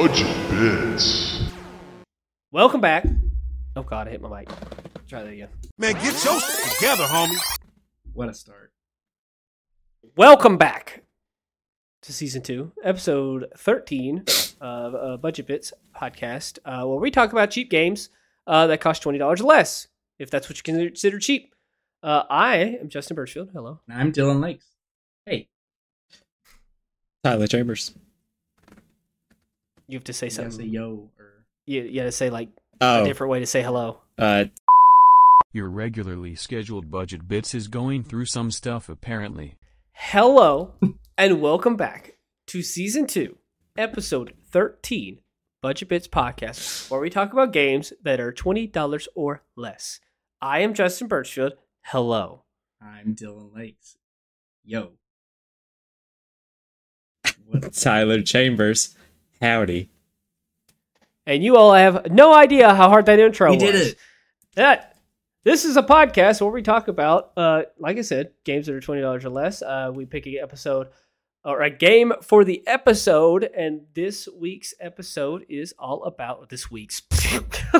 Budget Bits. Welcome back. Oh god, I hit my mic. Try that again. Man, get your shit together, homie. What a start. Welcome back to season two, episode thirteen of uh, Budget Bits podcast, uh, where we talk about cheap games uh, that cost twenty dollars or less, if that's what you consider cheap. Uh, I am Justin Birchfield. Hello. And I'm Dylan Lakes. Hey, Tyler Chambers. You have to say you gotta something. say yo or you, you got to say like a Oh, different way to say hello. uh, Your regularly scheduled budget bits is going through some stuff apparently. Hello and welcome back to season two, episode 13, Budget Bits Podcast, where we talk about games that are $20 or less. I am Justin Birchfield. Hello. I'm Dylan Lakes. Yo. Tyler Chambers. Howdy. And you all have no idea how hard that intro we was. did it. That this is a podcast where we talk about, uh, like I said, games that are twenty dollars or less. Uh, we pick an episode or a game for the episode, and this week's episode is all about this week's.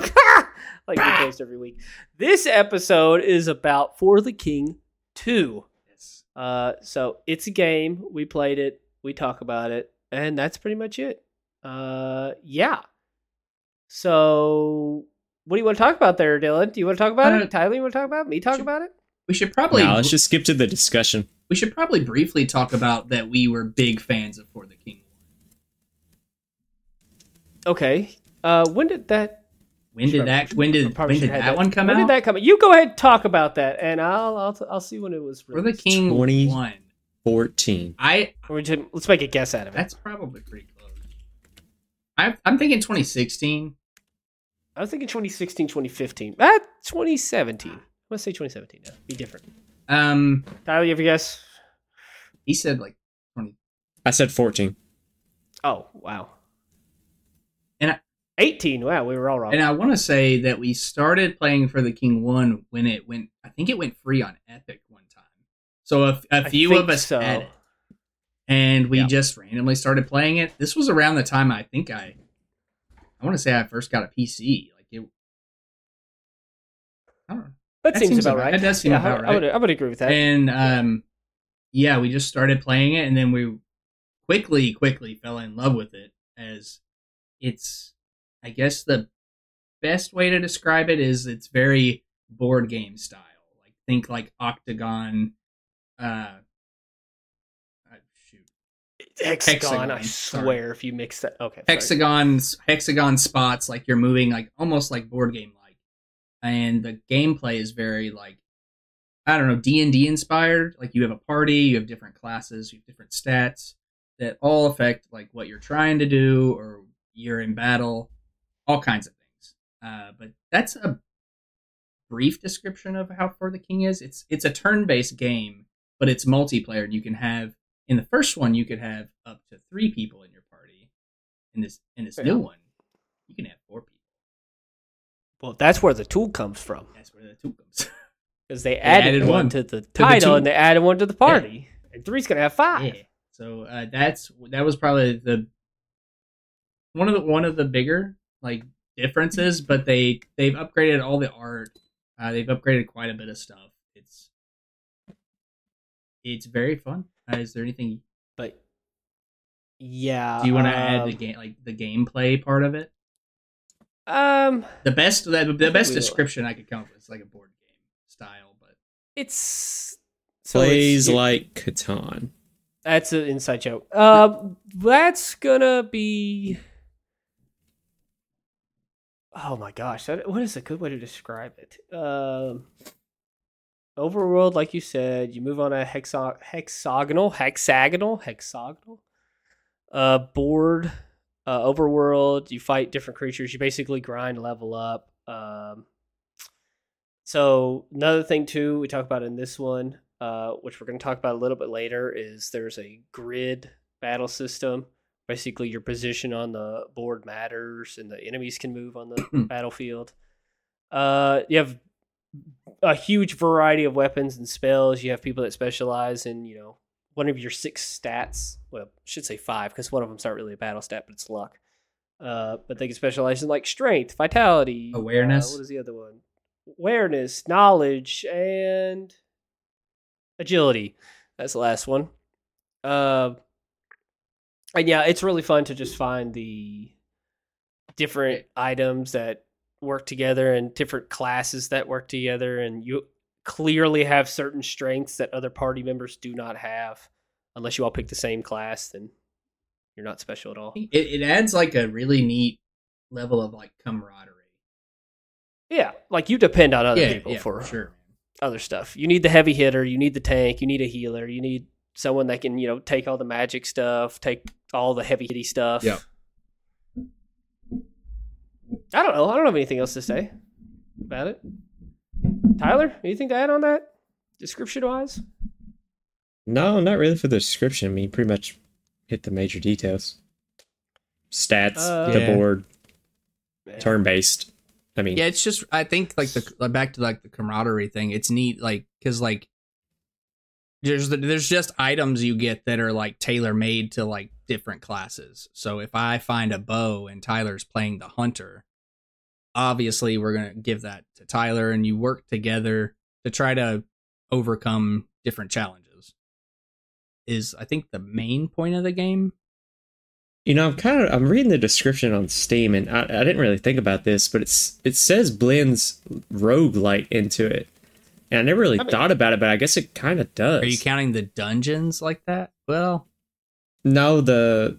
like we post every week. This episode is about For the King Two. Yes. Uh, so it's a game. We played it. We talk about it, and that's pretty much it. Uh, yeah. So, what do you want to talk about there, Dylan? Do you want to talk about Uh, it? Tyler, you want to talk about it? Me talk should- about it? We should probably Now let's just skip to the discussion. we should probably briefly talk about that we were big fans of For the King. Okay. Uh, when did that? When did that when did when did have that, one come when out? When did that come out? You go ahead and talk about that, and I'll I'll, I'll see when it was. For the. King 20. one. 14. I Or we just- let's make a guess out of it. that's probably pretty close. I I'm thinking 2016. I was thinking 2016, 2015. Ah, 2017. Let's say 2017. Now. Be different. Um Tyler, you have a guess? he said like 20 I said 14. Oh, wow. And I- 18. Wow, we were all wrong. And I want to say that we started playing for the King One when it went. I think it went free on Epic one time. So a few of us so. had it, and we Yeah. just randomly started playing it. This was around the time I think I, I want to say I first got a PC. Like it. I don't know. that, that seems, seems about right. that does seem yeah, about I, I would, right. I would agree with that. And um, yeah, we just started playing it, and then we quickly, quickly fell in love with it. As it's, I guess the best way to describe it is it's very board game style. Like think like Octagon. Uh, hexagon, I hexagon, sorry. swear, if you mix that. Okay. sorry. hexagons, hexagon spots. Like you're moving like almost like board game like, and the gameplay is very like I don't know D and D inspired. Like you have a party, you have different classes, you have different stats that all affect like what you're trying to do or you're in battle, all kinds of things. Uh, but that's a brief description of how For the King is. It's it's a turn based game, but it's multiplayer. And you can have in the first one you could have up to three people in your party. In this in this Yeah. new one, you can have four people. Well, that's where the tool comes from. That's where the two comes. Because they added, added one, one to the the title two. and they added one to the party. And three's going to have five. Yeah. So uh, that's that was probably the one of the one of the bigger like differences, but they they've upgraded all the art. Uh, they've upgraded quite a bit of stuff. It's it's very fun. Uh, is there anything? But yeah. Do you want to add the um, game like the gameplay part of it? Um, The best the, the best we will. description I could come up with is like a board game style, but it's. so Plays it's- like Catan. That's an inside joke. Uh, that's gonna be. Oh my gosh, that, what is a good way to describe it? Um, overworld, like you said, you move on a hexagonal, hexagonal, hexagonal uh, board. Uh, overworld, you fight different creatures. You basically grind, level up. Um, so another thing too, we talk about in this one, uh, which we're going to talk about a little bit later, is there's a grid battle system. Basically, your position on the board matters, and the enemies can move on the battlefield. Uh, you have a huge variety of weapons and spells. You have people that specialize in, you know, one of your six stats. Well, I should say five because one of them's not really a battle stat, but it's luck. Uh, but they can specialize in like strength, vitality, uh, Awareness. what is the other one? Awareness, knowledge, and agility. That's the last one. Uh, and yeah, it's really fun to just find the different items that work together and different classes that work together, and you clearly have certain strengths that other party members do not have. Unless you all pick the same class, then you're not special at all. It, it adds like a really neat level of like camaraderie. Yeah, like you depend on other yeah, people yeah, for for sure. other stuff. You need the heavy hitter, you need the tank, you need a healer, you need someone that can, you know, take all the magic stuff, take all the heavy hitty stuff. Yeah. I don't know. I don't have anything else to say about it. Tyler, anything to add on that? Description wise? No, not really for the description. I mean, pretty much hit the major details. Stats, Uh, the Yeah. board, turn based. I mean, Yeah, it's just I think like the like, back to like the camaraderie thing. It's neat, like because like there's the, there's just items you get that are like tailor made to like different classes. So if I find a bow and Tyler's playing the hunter, obviously we're gonna give that to Tyler, and you work together to try to overcome different challenges. Is I think the main point of the game. You know, I'm kind of I'm reading the description on Steam, and I, I didn't really think about this, but it's it says blends rogue roguelite into it, and I never really I mean- thought about it, but I guess it kind of does. Are you counting the dungeons like that? Well, no, the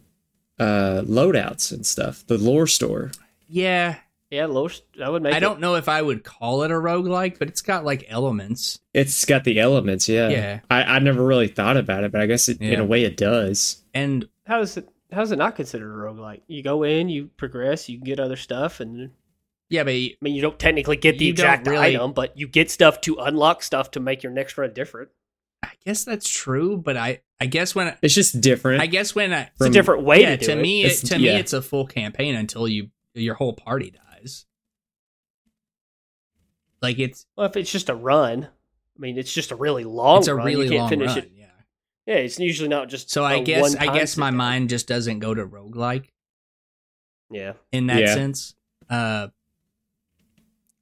uh, loadouts and stuff, the lore store. yeah, Yeah, low, that would make I it- don't know if I would call it a roguelike, but it's got like elements. It's got the elements, yeah. Yeah. I, I never really thought about it, but I guess it, in a way it does. And How is it how is it not considered a roguelike? You go in, you progress, you get other stuff and yeah, but y- I mean, you don't technically get the exact really- item, but you get stuff to unlock stuff to make your next run different. I guess that's true. But I, I guess when It's just different. I guess when I, It's a different way yeah, to do to it. me, it, It's- to me, it's a full campaign until you your whole party dies. Like it's well, if it's just a run, I mean, it's just a really long. it's a run. really you can't long finish run. it. Yeah. Yeah, it's usually not just. So I guess I guess my sit-down. mind just doesn't go to roguelike Yeah, in that Yeah. sense. Uh,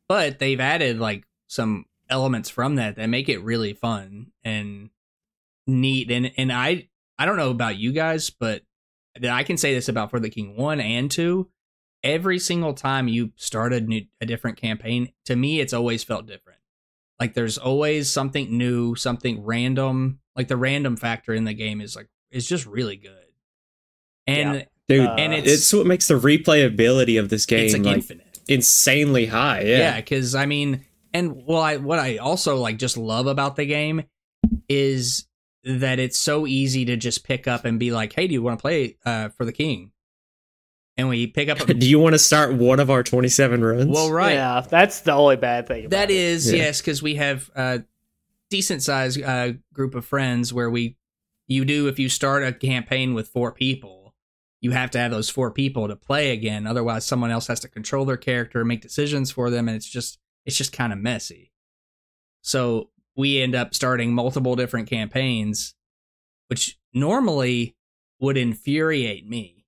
but they've added like some elements from that that make it really fun and neat. And and I I don't know about you guys, but that I can say this about For the King one and two. Every single time you start a new a different campaign, to me, it's always felt different. Like there's always something new, something random. Like the random factor in the game is like is just really good. And Yeah. Dude, Uh, and it's, it's what makes the replayability of this game it's like, like infinite. insanely high. Yeah. Yeah, because I mean, and well, I what I also like just love about the game is that it's so easy to just pick up and be like, "Hey, do you want to play uh, for the king?" And we pick up. A, Do you want to start one of our 27 runs? well, right. Yeah, that's the only bad thing. About That it. is Yeah. yes, because we have a decent sized uh, group of friends where we you do if you start a campaign with four people, you have to have those four people to play again. Otherwise, someone else has to control their character, and make decisions for them, and it's just it's just kind of messy. So we end up starting multiple different campaigns, which normally would infuriate me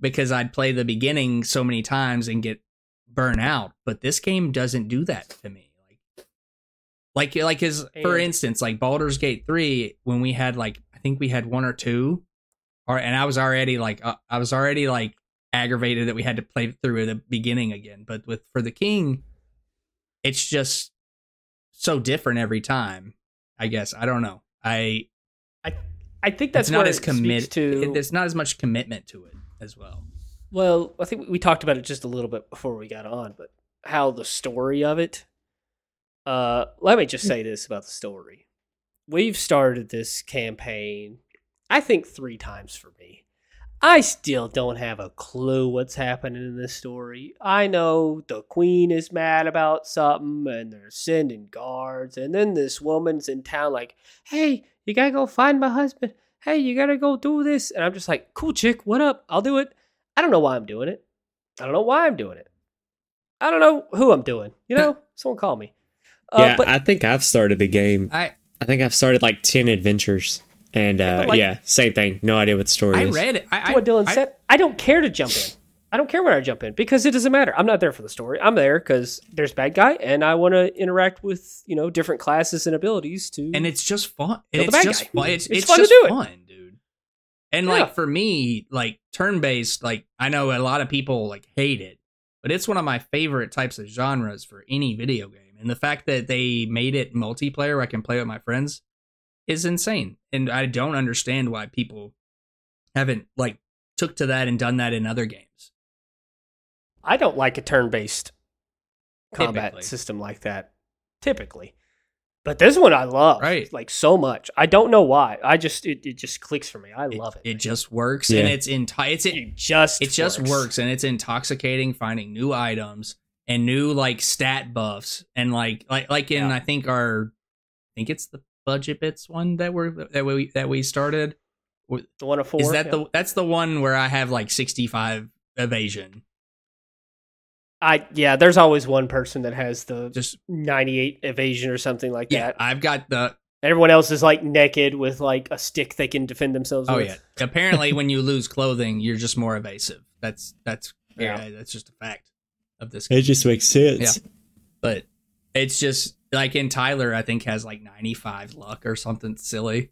because I'd play the beginning so many times and get burn out. But this game doesn't do that to me. Like, like, like his for instance, like Baldur's Gate three, when we had like I think we had one or two, or and I was already like uh, I was already like aggravated that we had to play through the beginning again. But with for the King, it's just so different every time. I guess I don't know. I I I think that's it's not where as it committed. to. There's not as much commitment to it as well. Well, I think we talked about it just a little bit before we got on, but how the story of it. Uh, let me just say this about the story. We've started this campaign, I think three times for me. I still don't have a clue what's happening in this story. I know the queen is mad about something and they're sending guards, and then this woman's in town like, hey, you gotta go find my husband. Hey, you gotta go do this. And I'm just like, cool chick, what up? I'll do it. I don't know why I'm doing it. I don't know why I'm doing it. I don't know who I'm doing. You know, someone call me. Uh, yeah, but I think I've started the game. I I think I've started like 10 adventures. And Yeah, uh, but, like- yeah, same thing. No idea what the story I is. read it. I, to what Dylan I, said, I don't care to jump in. I don't care when I jump in because it doesn't matter. I'm not there for the story. I'm there because there's bad guy, and I want to interact with you know different classes and abilities to. and it's just fun. Kill And the it's bad just guy. fun. It's, It's it's, fun to just do it. fun, dude. And Yeah. like for me, like turn based, like I know a lot of people like hate it, but it's one of my favorite types of genres for any video game. And the fact that they made it multiplayer, where I can play with my friends, is insane. And I don't understand why people haven't like took to that and done that in other games. I don't like a turn-based combat Typically. system like that. Typically, but this one I love Right. like so much. I don't know why. I just it, it just clicks for me. I love it. It man. just works, Yeah. and it's enti- it's it just it just works. and it's intoxicating finding new items and new like stat buffs and like like like in Yeah. I think our I think it's the budget bits one that we're that we that we started. The one of four Is that yeah. the that's the one where I have like 65 evasion. I yeah. There's always one person that has the Just 98 evasion or something like yeah, that. I've got the Everyone else is like naked with like a stick they can defend themselves Oh with. yeah. Apparently when you lose clothing, you're just more evasive. That's that's Yeah. yeah, that's just a fact of this Game. It just makes sense. Yeah, but it's just like in Tyler, I think has like 95 luck or something silly.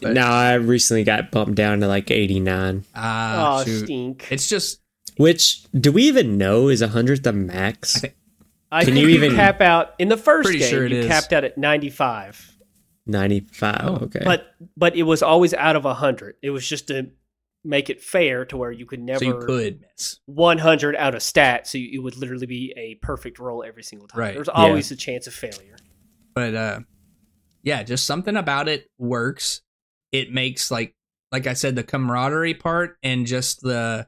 But- Now I recently got bumped down to like 89. Ah, oh, shoot. stink. It's just Which do we even know is a 100 the max? I think- I Can think you you even- cap out in the first game. sure it you is. capped out at 95, 95. Oh, okay. but but it was always out of 100. It was just to make it fair to where you could never so you could miss. 100 out of stat, so it would literally be a perfect roll every single time. Right. There's always a chance of failure. But uh yeah, just something about it works. It makes like like I said the camaraderie part and just the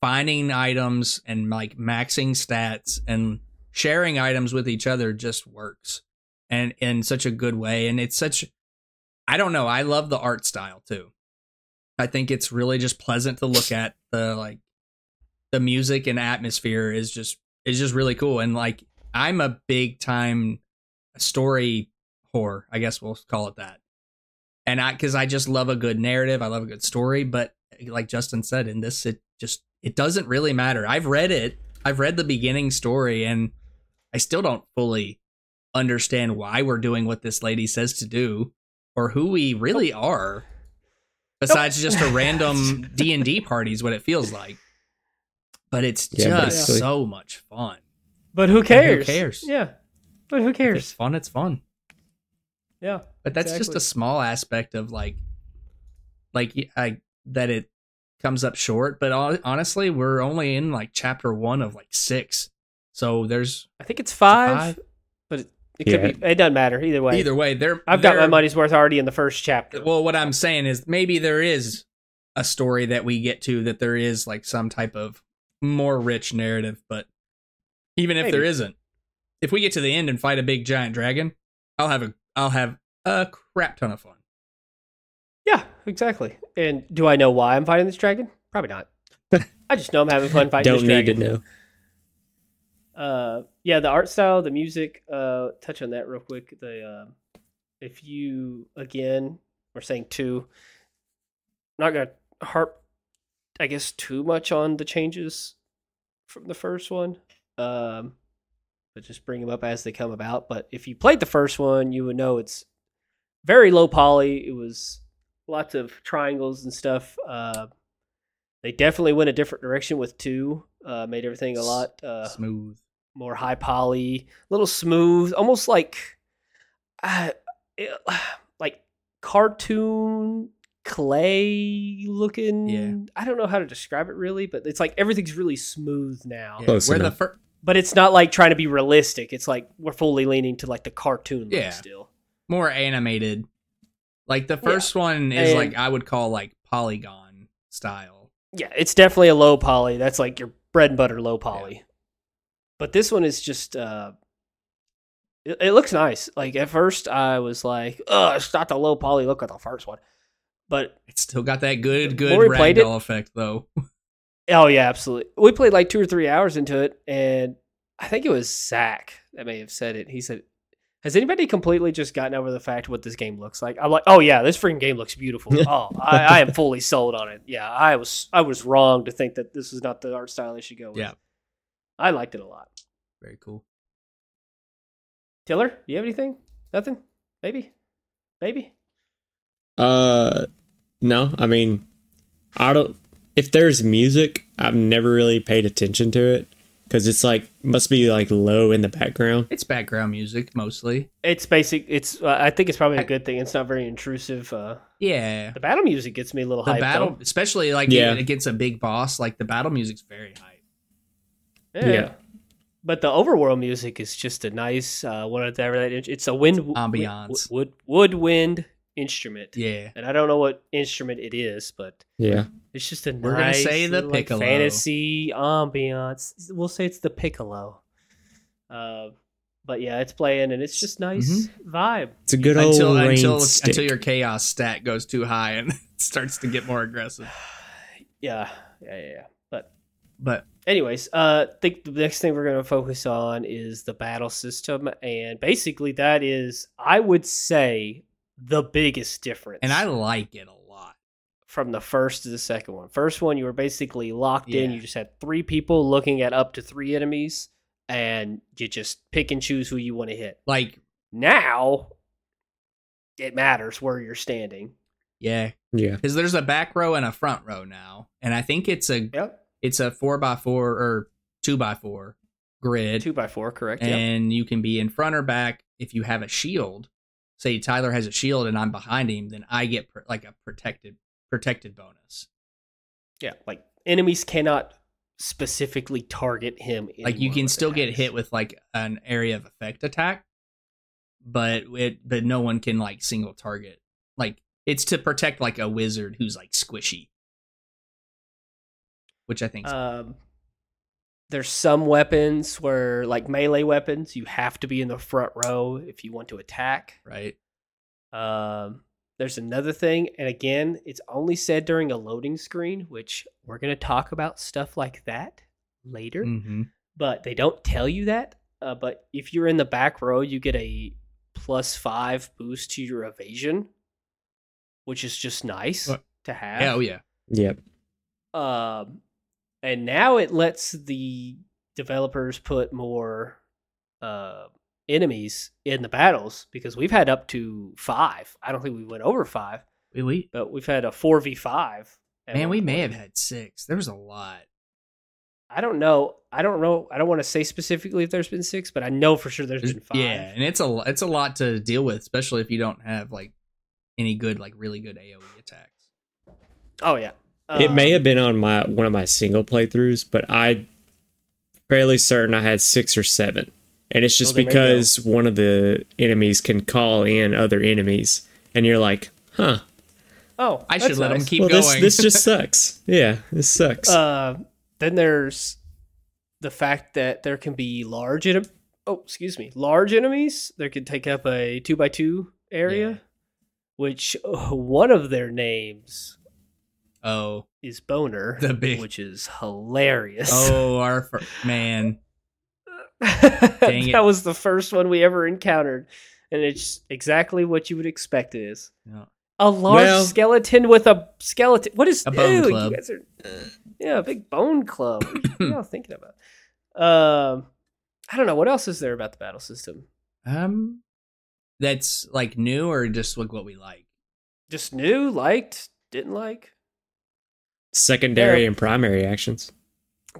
finding items and like maxing stats and sharing items with each other just works. And in such a good way and it's such I don't know, I love the art style too. I think it's really just pleasant to look at the like the music and atmosphere is just is just really cool and like I'm a big time story whore, I guess we'll call it that. And I cuz I just love a good narrative, I love a good story, but like Justin said in this it just it doesn't really matter. I've read it. I've read the beginning story and I still don't fully understand why we're doing what this lady says to do or who we really are besides just a random D&D party is what it feels like. But it's Yeah, just basically. so much fun. But who cares? Who cares? Yeah. But who If it's fun, it's fun. Yeah. But that's just a small aspect of like, like y- I that it comes up short. But honestly, we're only in like chapter one of like six, so there's I think it's five, five? but it, it could be. It doesn't matter either way. either way. There, I've got my money's worth already in the first chapter. Well, what I'm saying is maybe there is a story that we get to that there is like some type of more rich narrative, but even if Maybe. there isn't, if we get to the end and fight a big giant dragon, I'll have a I'll have a crap ton of fun. yeah, exactly. And do I know why I'm fighting this dragon? Probably not. I just know I'm having fun fighting Don't this need to know. Uh, yeah, the art style, the music. Uh, touch on that real quick. The uh, if you again, we're saying two. Not gonna harp, I guess, too much on the changes from the first one. Um, but just bring them up as they come about. But if you played the first one, you would know it's very low poly. It was lots of triangles and stuff. Uh, they definitely went a different direction with two. Uh, made everything a lot uh, Smooth. more high poly, a little smooth, almost like, uh, it- like cartoon clay looking. Yeah. I don't know how to describe it really, but it's like everything's really smooth now. Yeah. Close Where the enough. fir- But it's not like trying to be realistic. It's like we're fully leaning to like the cartoon look Yeah. still. more animated. Like the first one is And- like I would call like polygon style. Yeah, it's definitely a low poly. That's like your bread and butter low poly. But this one is just uh it, it looks nice. Like at first I was like, "Oh, it's not the low poly look of the first one." But It's still got that good, good more we it- ragdoll effect though. oh yeah, absolutely. We played like 2 or 3 hours into it and I think it was Zach that may have said it. He said Has anybody completely just gotten over the fact what this game looks like? I'm like, oh yeah, this freaking game looks beautiful. oh, I, I am fully sold on it. Yeah, I was I was wrong to think that this was not the art style they should go with. Yeah. I liked it a lot. Very cool. Tyler, do you have anything? Nothing? Maybe? Maybe? Uh, no. I mean, I don't. If there's music, I've never really paid attention to it because it's like must be like low in the background. It's background music mostly. It's basic. It's. Uh, I think it's probably a good thing. It's not very intrusive. Uh, Yeah. the battle music gets me a little The hyped. battle, though. especially like Yeah. against a big boss, like the battle music's very hype. Yeah. Yeah. But the overworld music is just a nice uh whatever that is. It's a wind Ambiance. wood woodwind instrument. Yeah. And I don't know what instrument it is, but Yeah, it's just a We're gonna nice say the little, like, piccolo. fantasy ambiance. We'll say it's the piccolo. Uh, but yeah, it's playing and it's just nice vibe. it's a good old until rain until stick. until your chaos stat goes too high and starts to get more aggressive. Yeah, yeah, yeah. yeah. But But anyways, uh, think the next thing we're going to focus on is the battle system, and basically that is, I would say, the biggest difference. and I like it a lot. from the first to the second one. First one, you were basically locked in. You just had three people looking at up to three enemies, and you just pick and choose who you want to hit. Like, Now, it matters where you're standing. yeah, yeah, because there's a back row and a front row now, and I think it's a Yep, it's a four by four or two by four grid, two by four, correct? Yep. and you can be in front or back if you have a shield. Say Tyler has a shield and I'm behind him, then I get pr- like a protected protected bonus. Yeah, like enemies cannot specifically target him. like you can still get hit with like an area of effect attack but it but no one can like single target like it's to protect like a wizard who's like squishy which i think Um, there's some weapons where, like melee weapons, you have to be in the front row if you want to attack. right Um, there's another thing, and again, it's only said during a loading screen, which we're going to talk about stuff like that later, mm-hmm. but they don't tell you that. Uh, but if you're in the back row, you get a plus five boost to your evasion, which is just nice What? to have. oh yeah yep. Um, and now it lets the developers put more uh, enemies in the battles because we've had up to five. I don't think we went over five, we, we but we've had a four v five. man we may have had six there was a lot I don't know. I don't know. I don't want to say specifically if there's been six, but I know for sure there's There's- been five. yeah and it's a it's a lot to deal with especially if you don't have like any good like really good aoe attacks Oh yeah. It may Um, have been on my one of my single playthroughs, but I fairly certain I had six or seven, and it's just Well, because one of the enemies can call in other enemies, and you're like, huh. Oh, i that's should let them keep well, going this this just sucks. Yeah, this sucks. Uh, then there's the fact that there can be large enem- oh excuse me large enemies that can take up a two by two area Yeah. which uh, one of their names oh is boner The big- which is hilarious oh our fir- man that it. That was the first one we ever encountered and it's exactly what you would expect it is No. a large Well- skeleton with a skeleton what is A bone ew, club. you guys are yeah a big bone club what are y'all thinking about um i don't know what else is there about the battle system Um, that's like new or just like what we like. just new liked didn't like secondary yeah. and primary actions.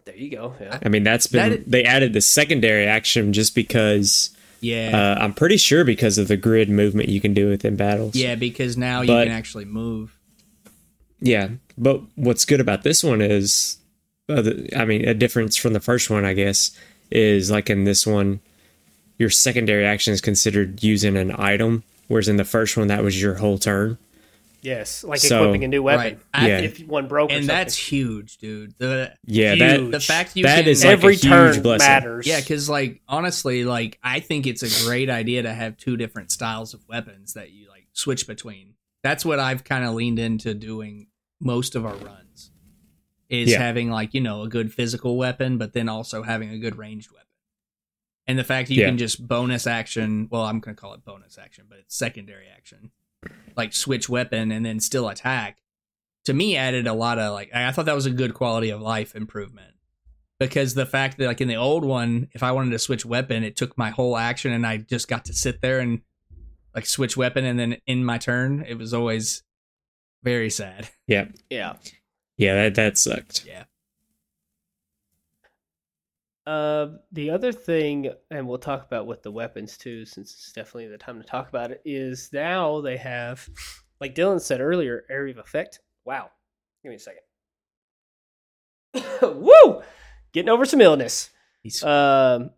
there you go yeah I mean, that's been That i- they added the secondary action just because Yeah, uh, I'm pretty sure because of the grid movement you can do within battles. yeah, because now you but- can actually move. Yeah, but what's good about this one is, uh, the, I mean, a difference from the first one, I guess, is like in this one, your secondary action is considered using an item, whereas in the first one, that was your whole turn. Yes like So- equipping a new weapon Right. I- Yeah. if one broke And something. that's huge, dude. The Yeah, Huge. that the fact you that can is like every a huge turn blessing. matters yeah, because like honestly, like I think it's a great idea to have two different styles of weapons that you like switch between. That's what I've kind of leaned into doing most of our runs. Is Yeah. having like you know a good physical weapon, but then also having a good ranged weapon. and the fact you Yeah. can just bonus action. Well, I'm gonna call it bonus action, but it's secondary action, like switch weapon and then still attack. To me, added a lot of like I thought that was a good quality of life improvement because the fact that like in the old one, if I wanted to switch weapon, it took my whole action and I just got to sit there and like switch weapon and then in my turn, it was always very sad. Yeah. Yeah. Yeah, that that sucked. Uh, the other thing, and we'll talk about with the weapons too, since it's definitely the time to talk about it, is now they have, like Dylan said earlier, area of effect. Wow. Give me a second. Woo! Getting over some illness. Um,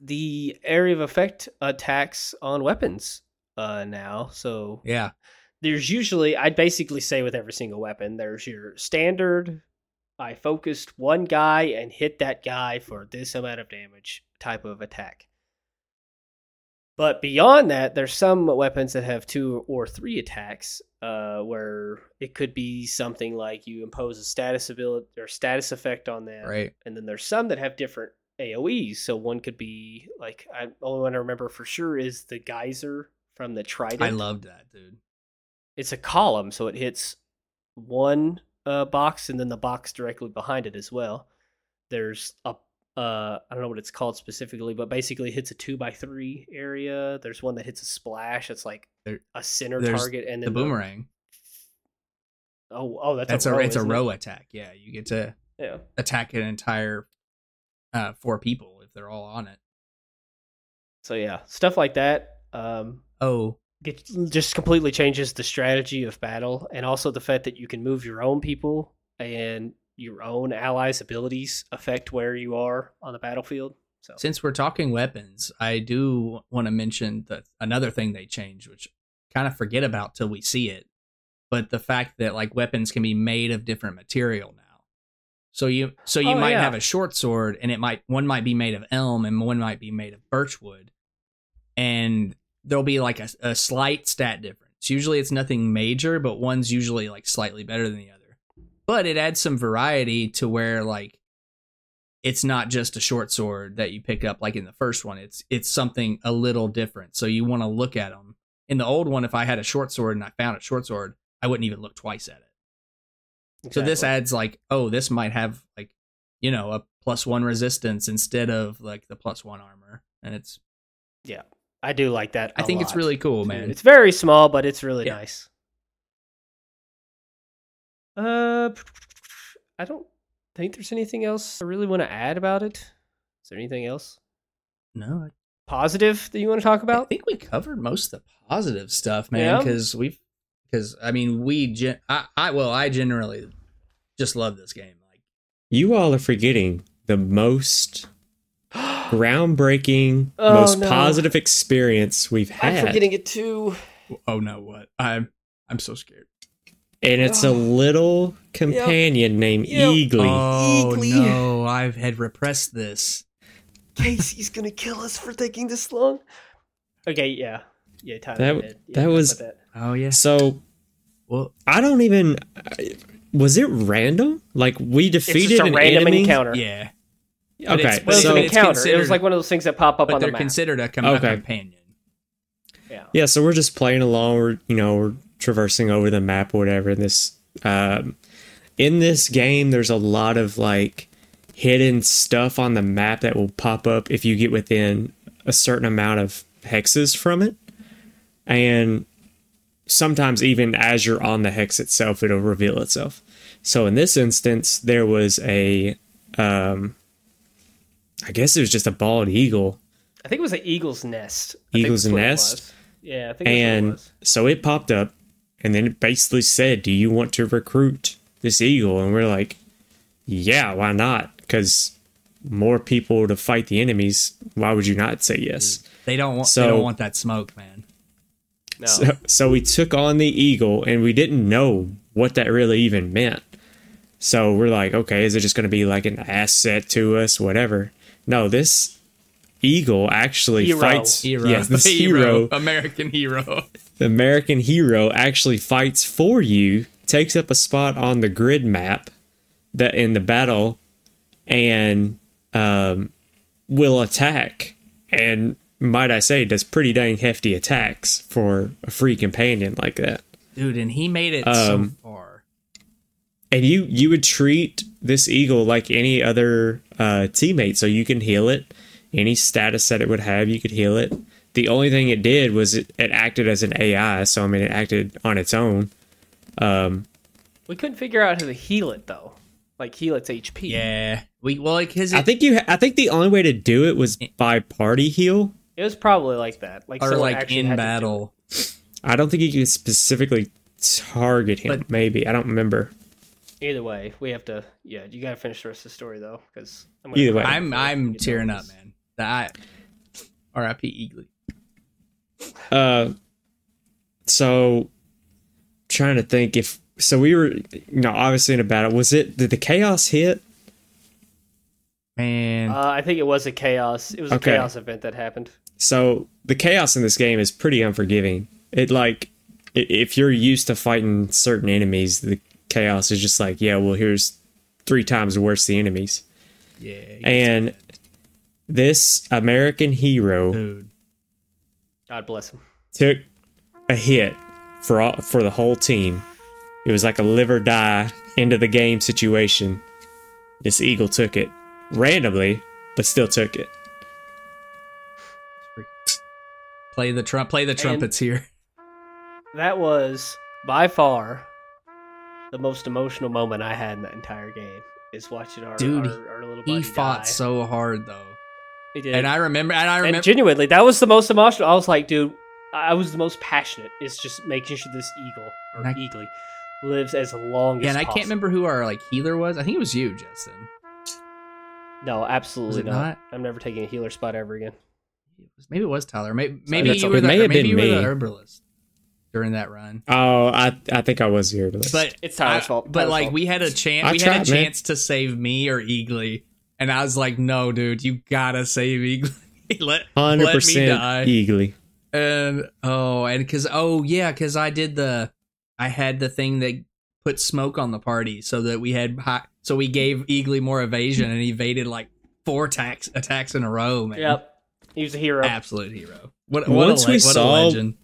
the area of effect attacks on weapons uh, now. So yeah, there's usually I'd basically say with every single weapon, there's your standard I focused one guy and hit that guy for this amount of damage type of attack. But beyond that, there's some weapons that have two or three attacks, uh, where it could be something like you impose a status ability or status effect on them, right. and then there's some that have different AOE's. So one could be like I only one I remember for sure is the geyser from the Trident I loved that, dude. it's a column, so it hits one uh, box and then the box directly behind it as well. There's a uh, I don't know what it's called specifically, but basically hits a two by three area. There's one that hits a splash. It's like There- a center target, and then The boomerang. Oh, oh, that's, That's a a, row, it's a isn't it? row attack. Yeah, you get to Yeah, attack an entire uh, four people if they're all on it. so yeah, stuff like that. Um, Oh, it just completely changes the strategy of battle, and also the fact that you can move your own people and your own allies' abilities affect where you are on the battlefield. So since we're talking weapons, I do want to mention that another thing they changed, which kind of forget about till we see it, but the fact that like weapons can be made of different material now. So you so you Oh, might yeah. have a short sword, and it might one might be made of elm, and one might be made of birchwood, and there'll be like a, a slight stat difference. Usually it's nothing major, but one's usually like slightly better than the other. But it adds some variety to where like it's not just a short sword that you pick up like in the first one. It's it's something a little different. So you want to look at them. In the old one, if I had a short sword and I found a short sword, I wouldn't even look twice at it. So this adds like, oh, this might have like, you know, a plus one resistance instead of like the plus one armor, and it's. yeah, I do like that. I a think it's really cool, too. man. It's very small, but it's really Yeah. nice. Uh, I don't think there's anything else I really want to add about it. Is there anything else no, I positive that you want to talk about? I think we covered most of the positive stuff, man. Yeah. Because we've, because I mean, we, gen- I, I, well, I generally just love this game. Like, You all are forgetting the most groundbreaking, Oh, most no. positive experience we've had. I'm had. forgetting it too. oh no, what? I'm, I'm so scared. and it's a little companion named Yep. Eagly. Oh, oh Eagly. no, I've had repressed this. Casey's gonna kill us for taking this long. Okay, yeah, yeah. Tyler That- did. Yeah, that was- that. Oh yeah. So Well, I don't even. Was it random? Like we It's defeated just a an random enemy? encounter. yeah, But Okay, it's- Well, it's So an it's encounter. It was like one of those things that pop up but on the they're map. considered a, com- Okay. companion. yeah. yeah, so we're just playing along. We're you know we're traversing over the map or whatever. And this um, in this game, there's a lot of like hidden stuff on the map that will pop up if you get within a certain amount of hexes from it, and sometimes even as you're on the hex itself, it'll reveal itself. So in this instance, there was a, um, I guess it was just a bald eagle I think it was an eagle's nest. I think Eagle's it nest? was. Yeah, I think that's what it and was. so it popped up and then it basically said do you want to recruit this eagle and we're like yeah why not because more people to fight the enemies why would you not say yes They don't want. So, they don't want that smoke, man. No. so, so we took on the eagle and we didn't know what that really even meant so we're like okay is it just going to be like an asset to us whatever no this eagle actually Hero. fights Hero, yes this hero American hero. the American hero actually fights for you, takes up a spot on the grid map that in the battle, and um, will attack, and might I say, does pretty dang hefty attacks for a free companion like that. dude, and he made it so Um, far. And you you would treat this eagle like any other uh, teammate, so you can heal it. Any status that it would have, you could heal it. The only thing it did was it, it acted as an AI, so I mean, it acted on its own. Um, We couldn't figure out how to heal it though, like heal its HP. Yeah, we well like his I think you. I think the only way to do it was by party heal. it was probably like that, like or like in had to do battle. I don't think you could specifically target him. But- maybe I don't remember. It. Either way, we have to. Yeah, you gotta finish the rest of the story though, because Either way. I'm I'm tearing up, man. That R.I.P. Eagly. Uh, so trying to think if so we were you know obviously in a battle. Was it did the chaos hit? Man, Uh, I think it was a chaos. It was a Okay. chaos event that happened. So the chaos in this game is pretty unforgiving. It like if you're used to fighting certain enemies, the chaos is just like yeah, well here's three times worse the enemies. yeah, And this American hero dude. God bless him. took a hit for all, for the whole team. It was like a live or die end of the game situation. This eagle took it randomly, but still took it. Play the trump. Play the trumpets here. That was by far the most emotional moment I had in that entire game. Is watching our Dude, our, our little buddy He fought die. so hard though, He did. and I remember. And I And remember. genuinely, that was the most emotional. I was like, dude, I was the most passionate. It's just making sure this eagle or And I- eagly lives as long yeah, as and I possible. can't remember who our like healer was. I think it was you, Justin. No, absolutely Was it not. not? I'm never taking a healer spot ever again. Maybe it was Tyler. Maybe maybe you were It the, may have maybe been you were the me. herbalist during that run. Oh, I I think I was here. But But It's Tyler's I- fault. But Tyler's like fault. we had a chance. I We tried, had a man. chance to save me or Eagly, and I was like, "No, dude, you gotta save Eagly. let hundred me percent die." eagly. And oh, and because oh yeah, because I did the, I had the thing that put smoke on the party so that we had high, so we gave Eagly more evasion and he evaded like four attacks attacks in a row. Man, Yep, he was a hero. absolute hero. What what, Once a, le- we what a saw- legend.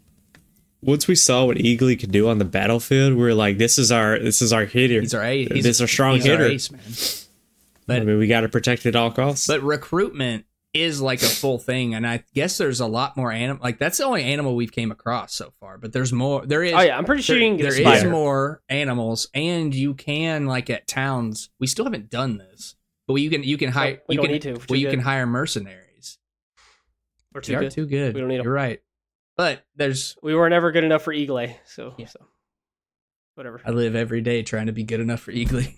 Once we saw what Eagly could do on the battlefield, we were like, "This is our this is our hitter. He's our ace. He's, this is our strong he's our hitter. ace, man. I mean, we got to protect it at all costs." But recruitment is like a full thing, and I guess there's a lot more animal. Like that's the only animal we've came across so far. But there's more. There is. oh yeah, I'm pretty sure there, you can get there a is more animals, and you can like at towns. We still haven't done this, but you can you can hire. we you don't can, need to. Well, you good. can hire mercenaries. We're too are good. too good. We don't need 'em. You're right. But there's. We were never good enough for Eagle so Yeah. so whatever. I live every day trying to be good enough for Eagly.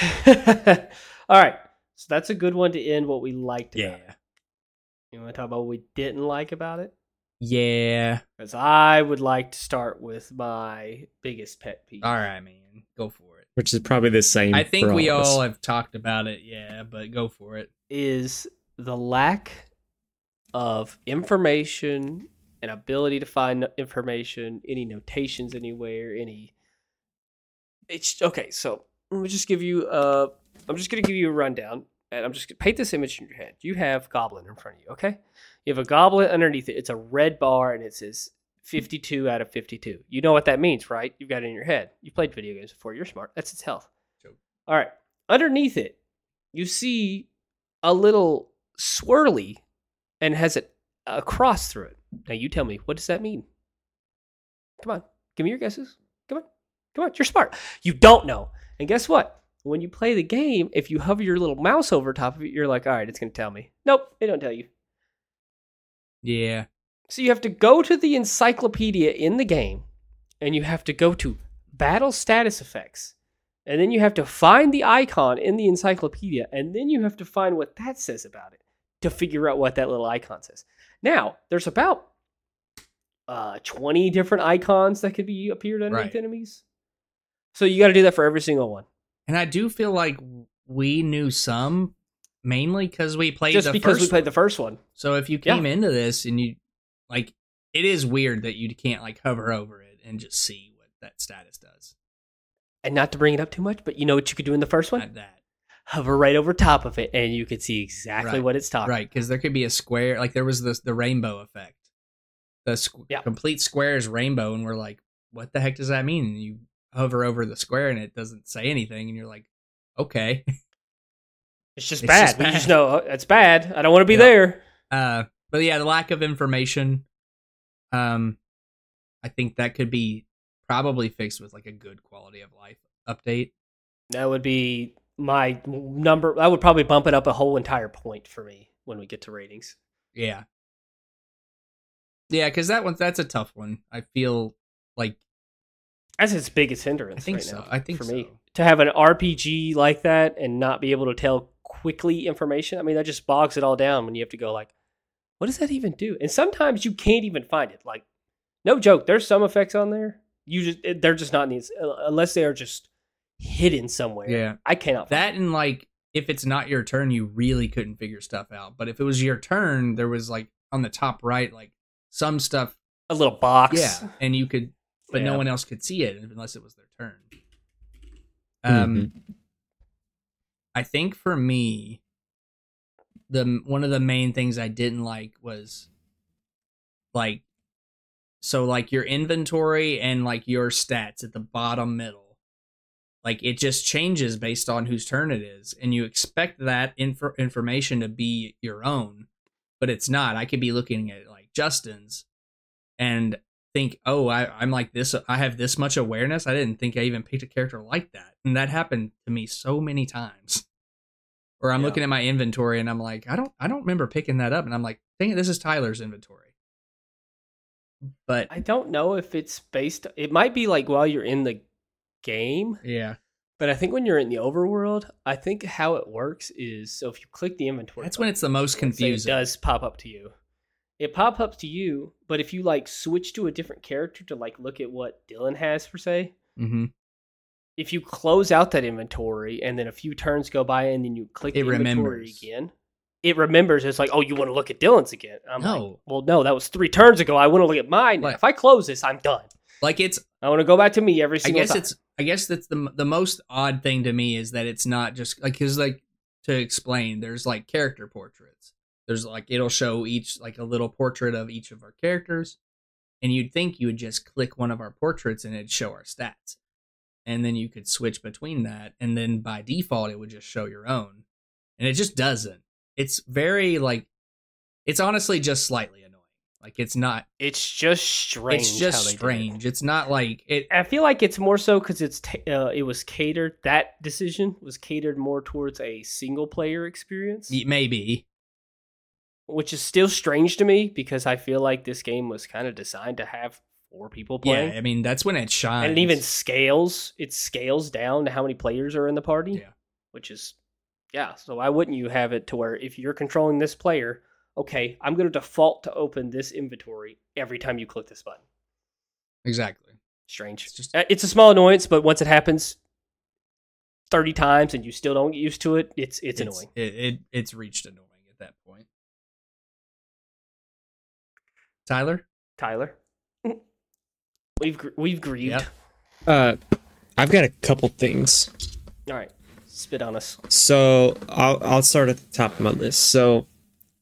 All right, so that's a good one to end what we liked. About Yeah. it. You want to talk about what we didn't like about it? Yeah. Because I would like to start with my biggest pet peeve. All right, man. Go for it. which is probably the same. I think for we of us. all have talked about it. Yeah, but go for it. is the lack of information and ability to find information, any notations anywhere, any. It's okay. So let me just give you. Uh, I'm just gonna give you a rundown, and I'm just gonna paint this image in your head. You have goblin in front of you. Okay, you have a goblin underneath it. It's a red bar, and it says 52 out of 52. You know what that means, right? You've got it in your head. You played video games before. You're smart. That's its health. Sure. All right. Underneath it, you see a little swirly and has a, a cross through it. Now you tell me, what does that mean? Come on, give me your guesses. Come on, come on, you're smart. You don't know. And guess what? When you play the game, if you hover your little mouse over top of it, you're like, all right, it's going to tell me. Nope, it don't tell you. Yeah. So you have to go to the encyclopedia in the game, and you have to go to battle status effects. And then you have to find the icon in the encyclopedia, and then you have to find what that says about it to figure out what that little icon says. Now, there's about uh, 20 different icons that could be appeared underneath Right. enemies. So you got to do that for every single one. And I do feel like we knew some mainly because we played Just the because first we played one. the first one. So if you Yeah. came into this and you like, it is weird that you can't like hover over it and just see what that status does. And not to bring it up too much, but you know what you could do in the first one? Not that. Hover right over top of it, and you could see exactly Right. what it's talking. right because there could be a square like there was this the rainbow effect the squ- Yeah. complete square is rainbow and we're like what the heck does that mean and you hover over the square and it doesn't say anything and you're like okay It's just It's bad. just We just know oh, it's bad. I don't want to be Yeah. there. uh but yeah the lack of information um i think that could be probably fixed with like a good quality of life update That would be my number. That would probably bump it up a whole entire point for me when we get to ratings. yeah yeah because that one that's a tough one i feel like That's its biggest hindrance. I think right so. now I think for me to have an RPG like that and not be able to tell quickly information. I mean, that just bogs it all down when you have to go like, what does that even do? And sometimes you can't even find it. Like, no joke. There's some effects on there. You just they're just not in these uh, unless they are just hidden somewhere. Yeah. I cannot. Find that and like if it's not your turn you really couldn't figure stuff out but if it was your turn there was like on the top right like some stuff a little box. yeah and you could but no one else could see it unless it was their turn um i think for me the one of the main things i didn't like was like so like your inventory and like your stats at the bottom middle like it just changes based on whose turn it is and you expect that inf- information to be your own but it's not i could be looking at like justin's and think oh I, i'm like this i have this much awareness i didn't think i even picked a character like that and that happened to me so many times or i'm Yeah. looking at my inventory and i'm like i don't i don't remember picking that up and i'm like dang it this is tyler's inventory but I don't know if it's based. It might be like while you're in the game, yeah but I think when you're in the overworld, I think how it works is so if you click the inventory, that's when it's the most button, confusing It does pop up to you. It pop up to you, but if you like switch to a different character to like look at what Dylan has per se, mm-hmm. if you close out that inventory and then a few turns go by and then you click It the inventory again, it remembers. It's like, oh, you want to look at Dylan's again? I'm like, No. well, no, that was three turns ago. I want to look at mine. Like- if I close this, I'm done. Like it's I want to go back to me every single time. I guess time. it's I guess that's the the most odd thing to me is that it's not just like cuz like to explain there's like character portraits. There's like it'll show each like a little portrait of each of our characters and you'd think you would just click one of our portraits and it'd show our stats. And then you could switch between that and then by default it would just show your own. And it just doesn't. It's very like it's honestly just slightly. Like it's not It's just strange. it's just they did it. strange. It's not like it I feel like it's more so because it's ta- uh, it was catered. That decision was catered more towards a single player experience, maybe which is still strange to me because I feel like this game was kind of designed to have four people playing, Yeah, I mean that's when it shines. and it even scales. It scales down to how many players are in the party. Yeah. which is yeah. So why wouldn't you have it to where if you're controlling this player, okay, I'm going to default to open this inventory every time you click this button. exactly. strange. It's just- Uh, it's a small annoyance, but once it happens thirty times and you still don't get used to it, it's it's, annoying. It, it it's reached annoying at that point. Tyler, Tyler, we've gr- we've grieved. Yep. Uh, I've got a couple things. All right, spit on us. So I'll I'll start at the top of my list. So